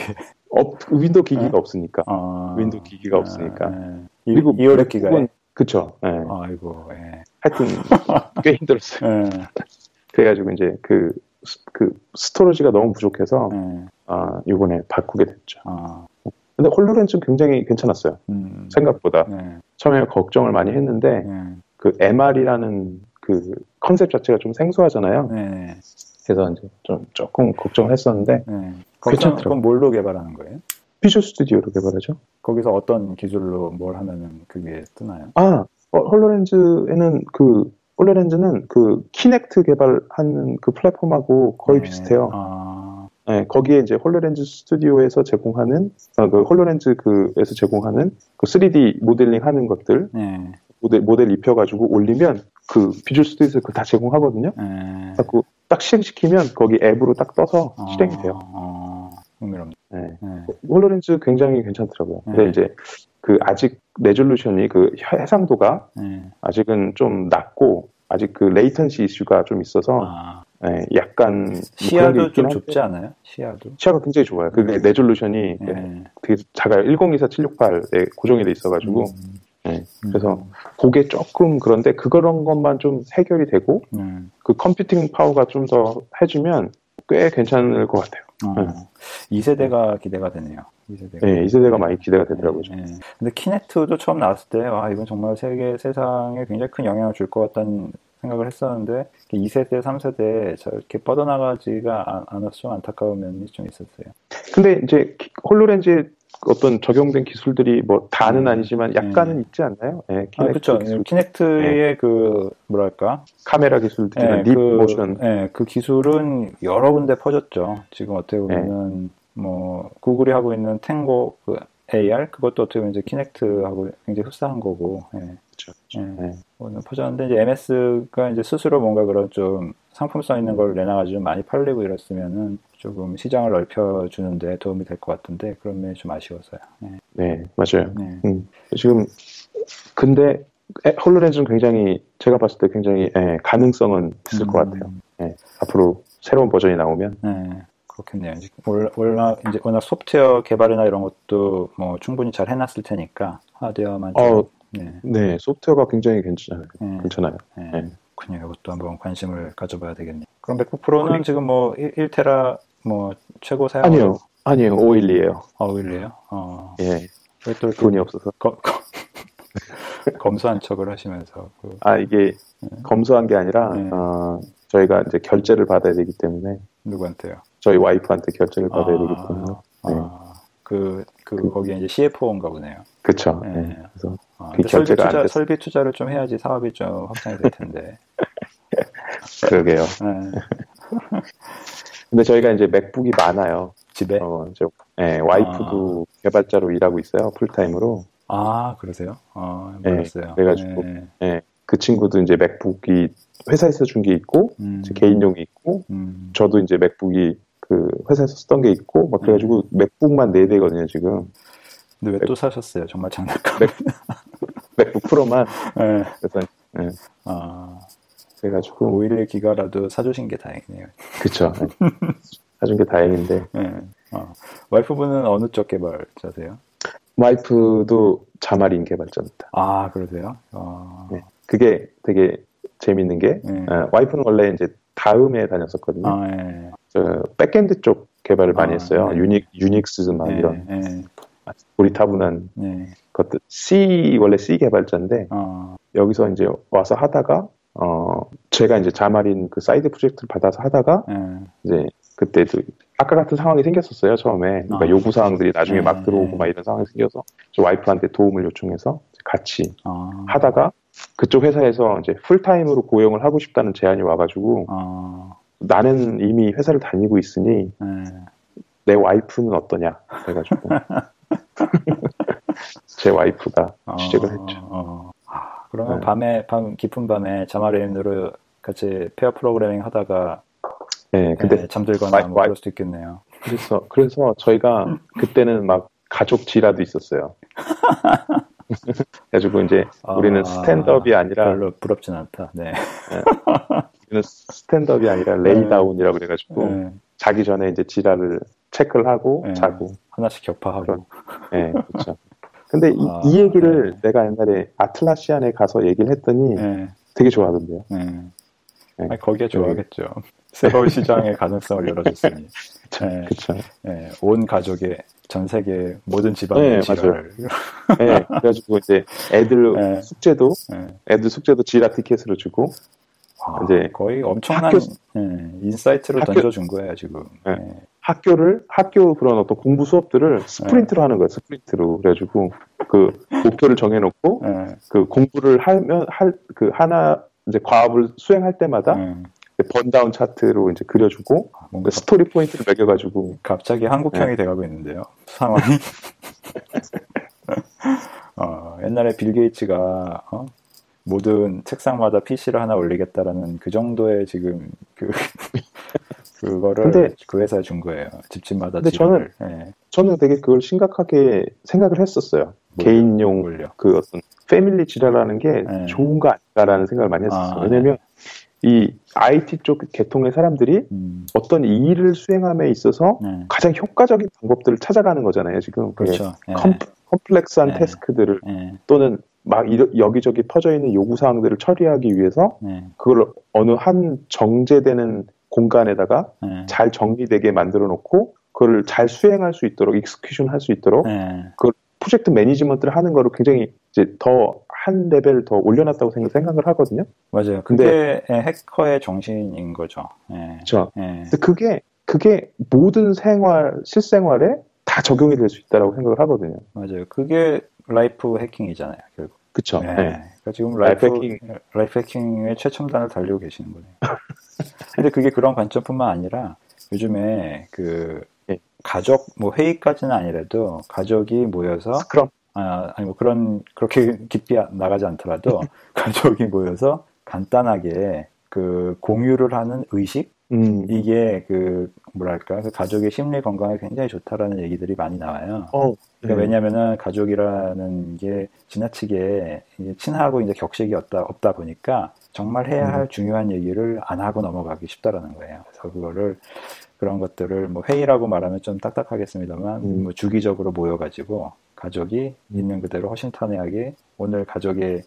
업, Windows 기기가 네. 없으니까 아, Windows 기기가 없으니까 네. 그리고 이, 256 기가에. MacBook은 그쵸. 예. 아이고, 예. 하여튼 꽤 힘들었어요. 예. 그래가지고 이제 그, 스- 그 storage가 너무 부족해서 예. 아 이번에 바꾸게 됐죠. 아, 근데 HoloLens는 굉장히 괜찮았어요. 음. 생각보다 네. 처음에 걱정을 많이 했는데 네. 그 MR이라는 그 컨셉 자체가 좀 생소하잖아요. 네. 그래서 이제 좀 조금 걱정을 했었는데 네. 괜찮더라고요. 그럼 뭘로 개발하는 거예요? Visual Studio로 개발하죠. 거기서 어떤 기술로 뭘 하면은 그게 뜨나요? 아 어, HoloLens에는 그 HoloLens는 그 Kinect 개발하는 그 플랫폼하고 거의 네. 비슷해요. 아, 네, 거기에 이제 HoloLens Studio에서 제공하는 아, 그 HoloLens 그에서 제공하는 그 3D 모델링 하는 것들 네. 모델 모델 입혀가지고 올리면 그 Visual Studio에서 그거 다 제공하거든요. 네. 자꾸 딱 실행시키면 거기 앱으로 딱 떠서 아, 실행이 돼요. 아, 흥미롭네. 네. 네. HoloLens 굉장히 괜찮더라고요. 근데 네. 이제 그 아직 resolution이 그 해상도가 네. 아직은 좀 낮고 아직 그 latency 이슈가 좀 있어서 아, 예, 약간 뭐 시야도 좀 좁지 않아요? 시야도? 시야가 굉장히 좋아요. 그게 네. resolution이 네. 되게 작아요. 1024, 768에 고정이 돼 있어가지고 음, 예, 그래서 그게 조금 그런데 그런 것만 좀 해결이 되고 음, 그 컴퓨팅 파워가 좀 더 해주면 꽤 괜찮을 것 같아요. 어, 2세대가 기대가 되네요. 2세대가. 예, 이 세대가 많이 기대가 되더라고요. 네, 네. 근데 키네트도 처음 나왔을 때, 와, 이건 정말 세계, 세상에 굉장히 큰 영향을 줄 것 같다는 생각을 했었는데, 2세대, 3세대 저렇게 뻗어나가지가 않- 않아서 좀 안타까운 면이 좀 있었어요. 근데 이제 키- 홀로렌즈에 어떤 적용된 기술들이 뭐 다는 음, 아니지만 약간은 있지 않나요? 예, 아, Kinect 그쵸. 기술, Kinect의 그, 뭐랄까. 카메라 기술들이나 예, Leap 그, 모션 예, 그 기술은 여러 군데 퍼졌죠. 지금 어떻게 네. 보면은, 뭐, Google이 하고 있는 Tango, 그, AR? 그것도 어떻게 보면 이제 Kinect하고 굉장히 흡사한 거고, 예. 그쵸, 예. 네. 오늘 퍼졌는데 이제 MS가 이제 스스로 뭔가 그런 좀 상품성 있는 걸 내놔가지고 좀 많이 팔리고 이랬으면은 조금 시장을 넓혀주는데 도움이 될 것 같은데 그런 면이 좀 아쉬워서요. 네. 네, 맞아요. 네. 음, 지금 근데 에, 홀로렌즈는 굉장히 제가 봤을 때 굉장히 예, 가능성은 있을 것 음, 같아요. 예, 앞으로 새로운 버전이 나오면 네. 그렇겠네요. 이제 월- 워낙 이제 워낙 소프트웨어 개발이나 이런 것도 뭐 충분히 잘 해놨을 테니까 하드웨어만 좀, 어, 네. 네 소프트웨어가 굉장히 괜찮아요. 네. 괜찮아요. 네. 네. 그렇군요. 이것도 한번 관심을 가져봐야 되겠네요. 그럼 맥북 프로는 그리- 지금 뭐 1, 테라뭐 최고 사용 아니요, 아니요, 512예요. 어, 오일이에요? 어. 예, 왜또 돈이 없어서. 검, 검, 검소한 척을 하시면서 그, 아 이게 검소한 게 아니라 네. 어, 저희가 이제 결제를 받아야 되기 때문에 누구한테요? 저희 와이프한테 결제를 받아야 되기 때문에 네. 아, 그, 그, 그- 거기에 이제 CFO인가 보네요. 그쵸. 네. 네. 그래서 아, 그 설비 투자. 설비 투자를 좀 해야지 사업이 좀 확장이 될 텐데. 그러게요. 네. 근데 저희가 이제 맥북이 많아요. 집에? 어, 저, 예, 와이프도 개발자로 일하고 있어요. 풀타임으로. 아, 그러세요? 아, 네, 몰랐어요. 그래가지고. 네. 예, 그 친구도 이제 맥북이 회사에서 준 게 있고, 음, 제 개인용이 있고, 음, 저도 이제 맥북이 그 회사에서 쓰던 게 있고, 막 그래가지고 맥북만 4 대거든요, 지금. 근데 왜 또 사셨어요? 정말 장난감. MacBook Pro만. 네. 그래서, 예, 아, 그래가지고, 511 기가라도 사주신 게 다행이네요. 그쵸. 예. 사준 게 다행인데. 네. 어. 와이프분은 어느 쪽 개발자세요? 와이프도 Xamarin 개발자입니다. 아, 그러세요? 어, 네. 그게 되게 재밌는 게, 네. 어, 와이프는 원래 이제 다음에 다녔었거든요. 아, 예. 저 backend 쪽 개발을 많이 아, 했어요. 네. 유닉, 유닉스 막 네, 이런 네, 고리타분한 네. 그것도 C 원래 C 개발자인데 어, 여기서 이제 와서 하다가 어 제가 이제 Xamarin 그 사이드 프로젝트를 받아서 하다가 예. 이제 그때도 아까 같은 상황이 생겼었어요 처음에 그러니까 아. 요구 사항들이 나중에 네, 막 들어오고 네. 막 이런 상황이 생겨서 저 와이프한테 도움을 요청해서 같이 어, 하다가 그쪽 회사에서 이제 풀타임으로 고용을 하고 싶다는 제안이 와가지고 어, 나는 이미 회사를 다니고 있으니 예. 내 와이프는 어떠냐 그래가지고 제 와이프가 어, 취직을 했죠. 어. 아, 그러면 네. 밤에 밤 깊은 밤에 Xamarin으로 같이 pair 프로그래밍 하다가 네, 근데 예, 잠들거나 와이- 뭐 그럴 수도 있겠네요. 그래서 그래서 저희가 그때는 막 가족 JIRA도 있었어요. 그래가지고 이제 우리는 아, stand-up이 아니라 별로 부럽진 않다. 네. 우리는 stand-up이 아니라 lay-down이라고 그래가지고 예, 자기 전에 이제 지라를 체크를 하고 네. 자고. 하나씩 격파하고. 예, 그렇죠. 근데 이, 아, 이 얘기를 네. 내가 옛날에 아틀라시안에 가서 얘기를 했더니 예, 되게 좋아하던데요. 예. 네. 아니, 거기에 좋아하겠죠. 새로운 시장의 가능성을 열어줬으니. 예, 그렇죠. 예, 온 가족의 전 세계 모든 집안의 네, 지라를. 예, 그래가지고 이제 애들 네. 숙제도 예. 애들 숙제도 지라 티켓으로 주고 아, 이제 거의 엄청난 학교- 예, insight를 학교- 던져준 거예요 지금. 네. 예. 학교를 학교 그런 어떤 공부 수업들을 sprint로 하는 거예요. sprint로 그래가지고 그 목표를 정해놓고 예, 그 공부를 하면 할 그 하나 이제 과업을 수행할 때마다 예. burndown 차트로 이제 그려주고 아, 뭔가 그 story point를 매겨가지고 갑자기 한국형이 네. 돼가고 있는데요. 상황이. 어, 옛날에 빌 게이츠가 어? 모든 책상마다 PC를 하나 올리겠다라는 그 정도의 지금 그 그거를 근데- 그 회사에 준 거예요. 집집마다 근데 지를. 예, 저는 되게 그걸 심각하게 생각을 했었어요. 뭘- 개인용 올려. 그 어떤 패밀리 지라라는 게 네. 좋은 거 아닌가라는 생각을 많이 했었어요. 아, 왜냐면 이 IT 쪽 계통의 사람들이 음, 어떤 일을 수행함에 있어서 네. 가장 효과적인 방법들을 찾아가는 거잖아요. 지금 그렇죠. 예, 컴, complex한 네. task들을 예, 또는 막 이러- 여기저기 퍼져 있는 요구 사항들을 처리하기 위해서 예, 그걸 어느 한 정제되는 공간에다가 예, 잘 정리되게 만들어 놓고 그걸 잘 수행할 수 있도록 execution 할 수 있도록 예. project management를 하는 거를 굉장히 이제 더 한 레벨 더 올려놨다고 생각- 생각을 하거든요. 맞아요. 근데- 예, 해커의 정신인 거죠. 예, 그렇죠. 예. 근데 그게 그게 모든 생활 실생활에 다 적용이 될 수 있다라고 생각을 하거든요. 맞아요. 그게 life hacking이잖아요, 결국. 그렇죠. 네. 네. 그러니까 지금 life life, hacking. life hacking의 최첨단을 달리고 계시는 거네요. 근데 그게 그런 관점뿐만 아니라 요즘에 그 예. 가족 뭐 회의까지는 아니라도 가족이 모여서 그럼 아, 아니 뭐 그런 그렇게 깊이 나가지 않더라도 가족이 모여서 간단하게 그 공유를 하는 의식 음, 이게 그 뭐랄까 그 가족의 심리 건강에 굉장히 좋다라는 얘기들이 많이 나와요. 어, 그러니까 네. 왜냐면은 가족이라는 게 지나치게 이제 친하고 이제 격식이 없다, 없다 보니까 정말 해야 음. 할 중요한 얘기를 안 하고 넘어가기 쉽다라는 거예요. 그래서 그거를 그런 것들을 뭐 회의라고 말하면 좀 딱딱하겠습니다만 음. 뭐 주기적으로 모여가지고 가족이 있는 그대로 허심탄회하게 오늘 가족의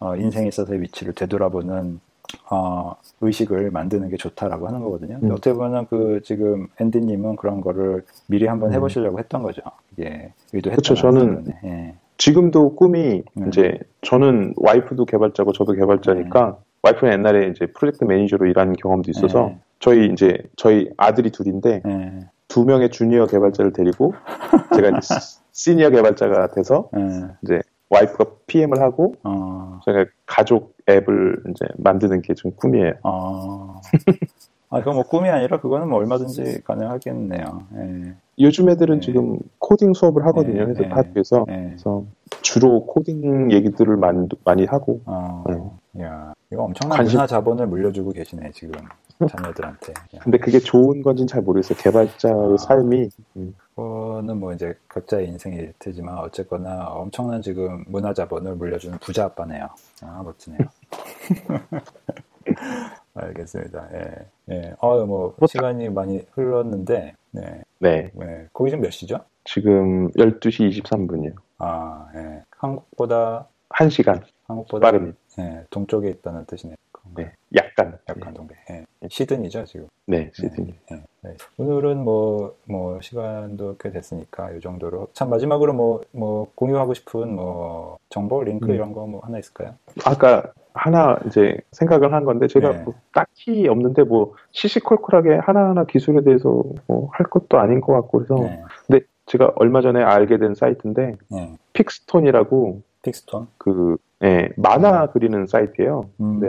어, 인생에 있어서의 위치를 되돌아보는 어, 의식을 만드는 게 좋다라고 하는 거거든요. 음. 어떻게 보면 그 지금 앤디님은 그런 거를 미리 한번 음. 해보시려고 했던 거죠. 의도했던 그쵸, 저는 예. 지금도 꿈이 네. 이제 저는 와이프도 개발자고 저도 개발자니까 와이프는 옛날에 이제 프로젝트 매니저로 일한 경험도 있어서 네. 저희 이제 저희 아들이 둘인데 예. 두 명의 주니어 개발자를 데리고 제가 시- 시니어 개발자가 돼서 예. 이제 와이프가 PM을 하고 어, 저희가 가족 앱을 이제 만드는 게 좀 꿈이에요. 어. 아, 그건 뭐 꿈이 아니라 그거는 뭐 얼마든지 가능하겠네요. 예. 요즘 애들은 네. 지금 코딩 수업을 하거든요. 네, 그래서 네. 학교에서 예. 그래서 주로 코딩 얘기들을 많이, 많이 하고 어, 야, 이거 엄청난 관심- 문화 자본을 물려주고 계시네, 지금. 자녀들한테. 야, 근데 그게 좋은 건지는 잘 모르겠어요. 개발자의 아. 삶이 그거는 뭐 이제 각자의 인생일 테지만 어쨌거나 엄청난 지금 문화 자본을 물려주는 부자 아빠네요. 아, 멋지네요. 알겠습니다. 예. 예. 어, 뭐, 시간이 많이 흘렀는데, 네. 네 네. 거기 지금 몇 시죠? 지금 12시 23분이요. 아, 예. 한국보다, 1시간 한국보다, 빠릅니다. 예, 동쪽에 있다는 뜻이네요. 네. 약 약간. 약간 동배. 예. 시드니죠 지금. 네, 시드니. 네, 네. 오늘은 뭐, 뭐, 시간도 꽤 됐으니까, 이 정도로. 참, 마지막으로 뭐, 뭐, 공유하고 싶은 뭐, 정보, 링크 음. 이런 거 뭐 하나 있을까요? 아까 하나 이제 생각을 한 건데 제가 네. 뭐 딱히 없는데 뭐 시시콜콜하게 하나하나 기술에 대해서 뭐 할 것도 아닌 것 같고 그래서 네. 근데 제가 얼마 전에 알게 된 사이트인데 네. 픽스톤이라고 픽스톤. 그 예, 만화 그리는 사이트예요. 음, 네.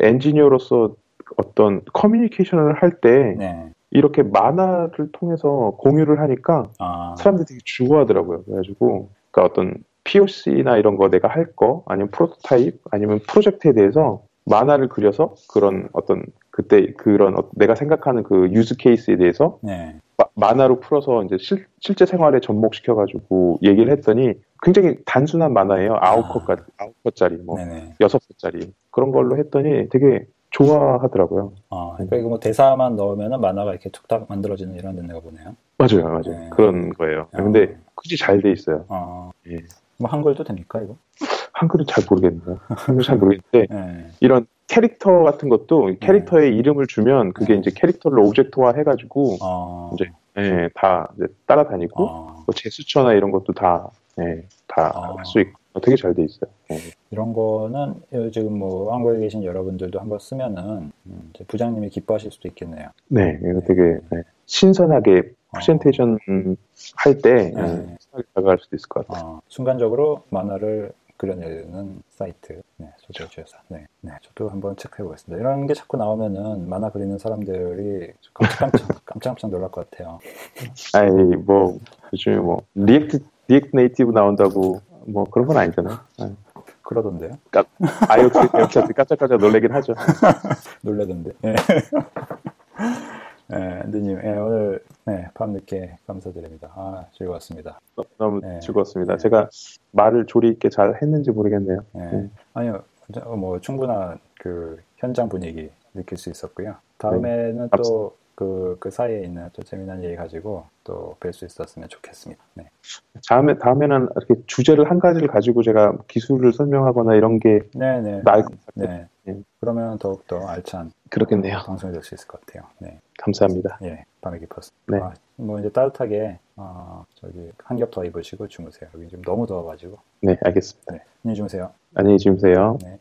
엔지니어로서 어떤 커뮤니케이션을 할때 네. 이렇게 만화를 통해서 공유를 하니까 아, 사람들이 되게 좋아하더라고요. 그래가지고 그러니까 어떤 POC나 이런 거 내가 할 거 아니면 프로토타입 아니면 프로젝트에 대해서 만화를 그려서 그런 어떤 그때 그런 어- 내가 생각하는 그 유즈 케이스에 대해서 네. 마- 만화로 풀어서 이제 실, 실제 생활에 접목시켜 가지고 얘기를 했더니 굉장히 단순한 만화예요. 아홉 아. 컷까지 아홉 컷짜리 뭐 네네. 여섯 컷짜리 그런 걸로 했더니 되게 좋아하더라고요. 아, 그러니까 이거 뭐 대사만 넣으면은 만화가 이렇게 툭탁 만들어지는 이런 덴가 보네요. 맞아요, 맞아요. 네. 그런 거예요. 아. 근데 굳이 잘 돼 있어요. 아, 예. 뭐 한글도 됩니까, 이거? 한글은 잘 모르겠네요. 한글 잘 모르겠는데 네. 이런 캐릭터 같은 것도 캐릭터의 이름을 주면 그게 네. 이제 캐릭터를 object화 해가지고 어, 이제 예, 다 이제 따라다니고 어, 뭐 제스처나 이런 것도 다 예, 다 아. 할수 있고 되게 잘 돼 있어요. 예. 이런 거는 지금 뭐 한국에 계신 여러분들도 한번 쓰면은 음, 부장님이 기뻐하실 수도 있겠네요. 네, 이거 되게 예, 신선하게 프레젠테이션 할때 네. 예, 신선하게 다가갈 수도 있을 것 같아요. 어, 순간적으로 만화를 그려내는 사이트, 네, 소재주에서. 네, 네, 저도 한번 체크해 보겠습니다. 이런 게 자꾸 나오면은 만화 그리는 사람들이 깜짝깜짝, 깜짝깜짝 놀랄 것 같아요. 아이 뭐 요즘에 뭐 React React Native 나온다고 뭐 그런 건 아니잖아요. 예. 그러던데요? IoT 웹사이트 깜짝깜짝 놀라긴 하죠. 놀라던데. 네. 네, 앤디님, 예, 오늘, 네, 밤늦게 감사드립니다. 아, 즐거웠습니다. 너무 네. 즐거웠습니다. 네. 제가 말을 조리 있게 잘 했는지 모르겠네요. 예. 음. 아니요, 저- 뭐, 충분한 그 현장 분위기 느낄 수 있었고요. 다음에는 네. 또 그, 그 사이에 있는 또 재미난 얘기 가지고 또 뵐 수 있었으면 좋겠습니다. 네. 다음에 다음에는 이렇게 주제를 한 가지를 가지고 제가 기술을 설명하거나 이런 게 네네. 나을 것 네. 같아요. 예. 그러면 더욱더 알찬 그렇겠네요. 방송이 될 수 있을 것 같아요. 네. 감사합니다. 예, 밤에 깊었습니다. 네. 아, 뭐 이제 따뜻하게, 어, 저기, 한 겹 더 입으시고 주무세요. 여기 지금 너무 더워가지고. 네, 알겠습니다. 네. 안녕히 주무세요. 안녕히 주무세요. 네.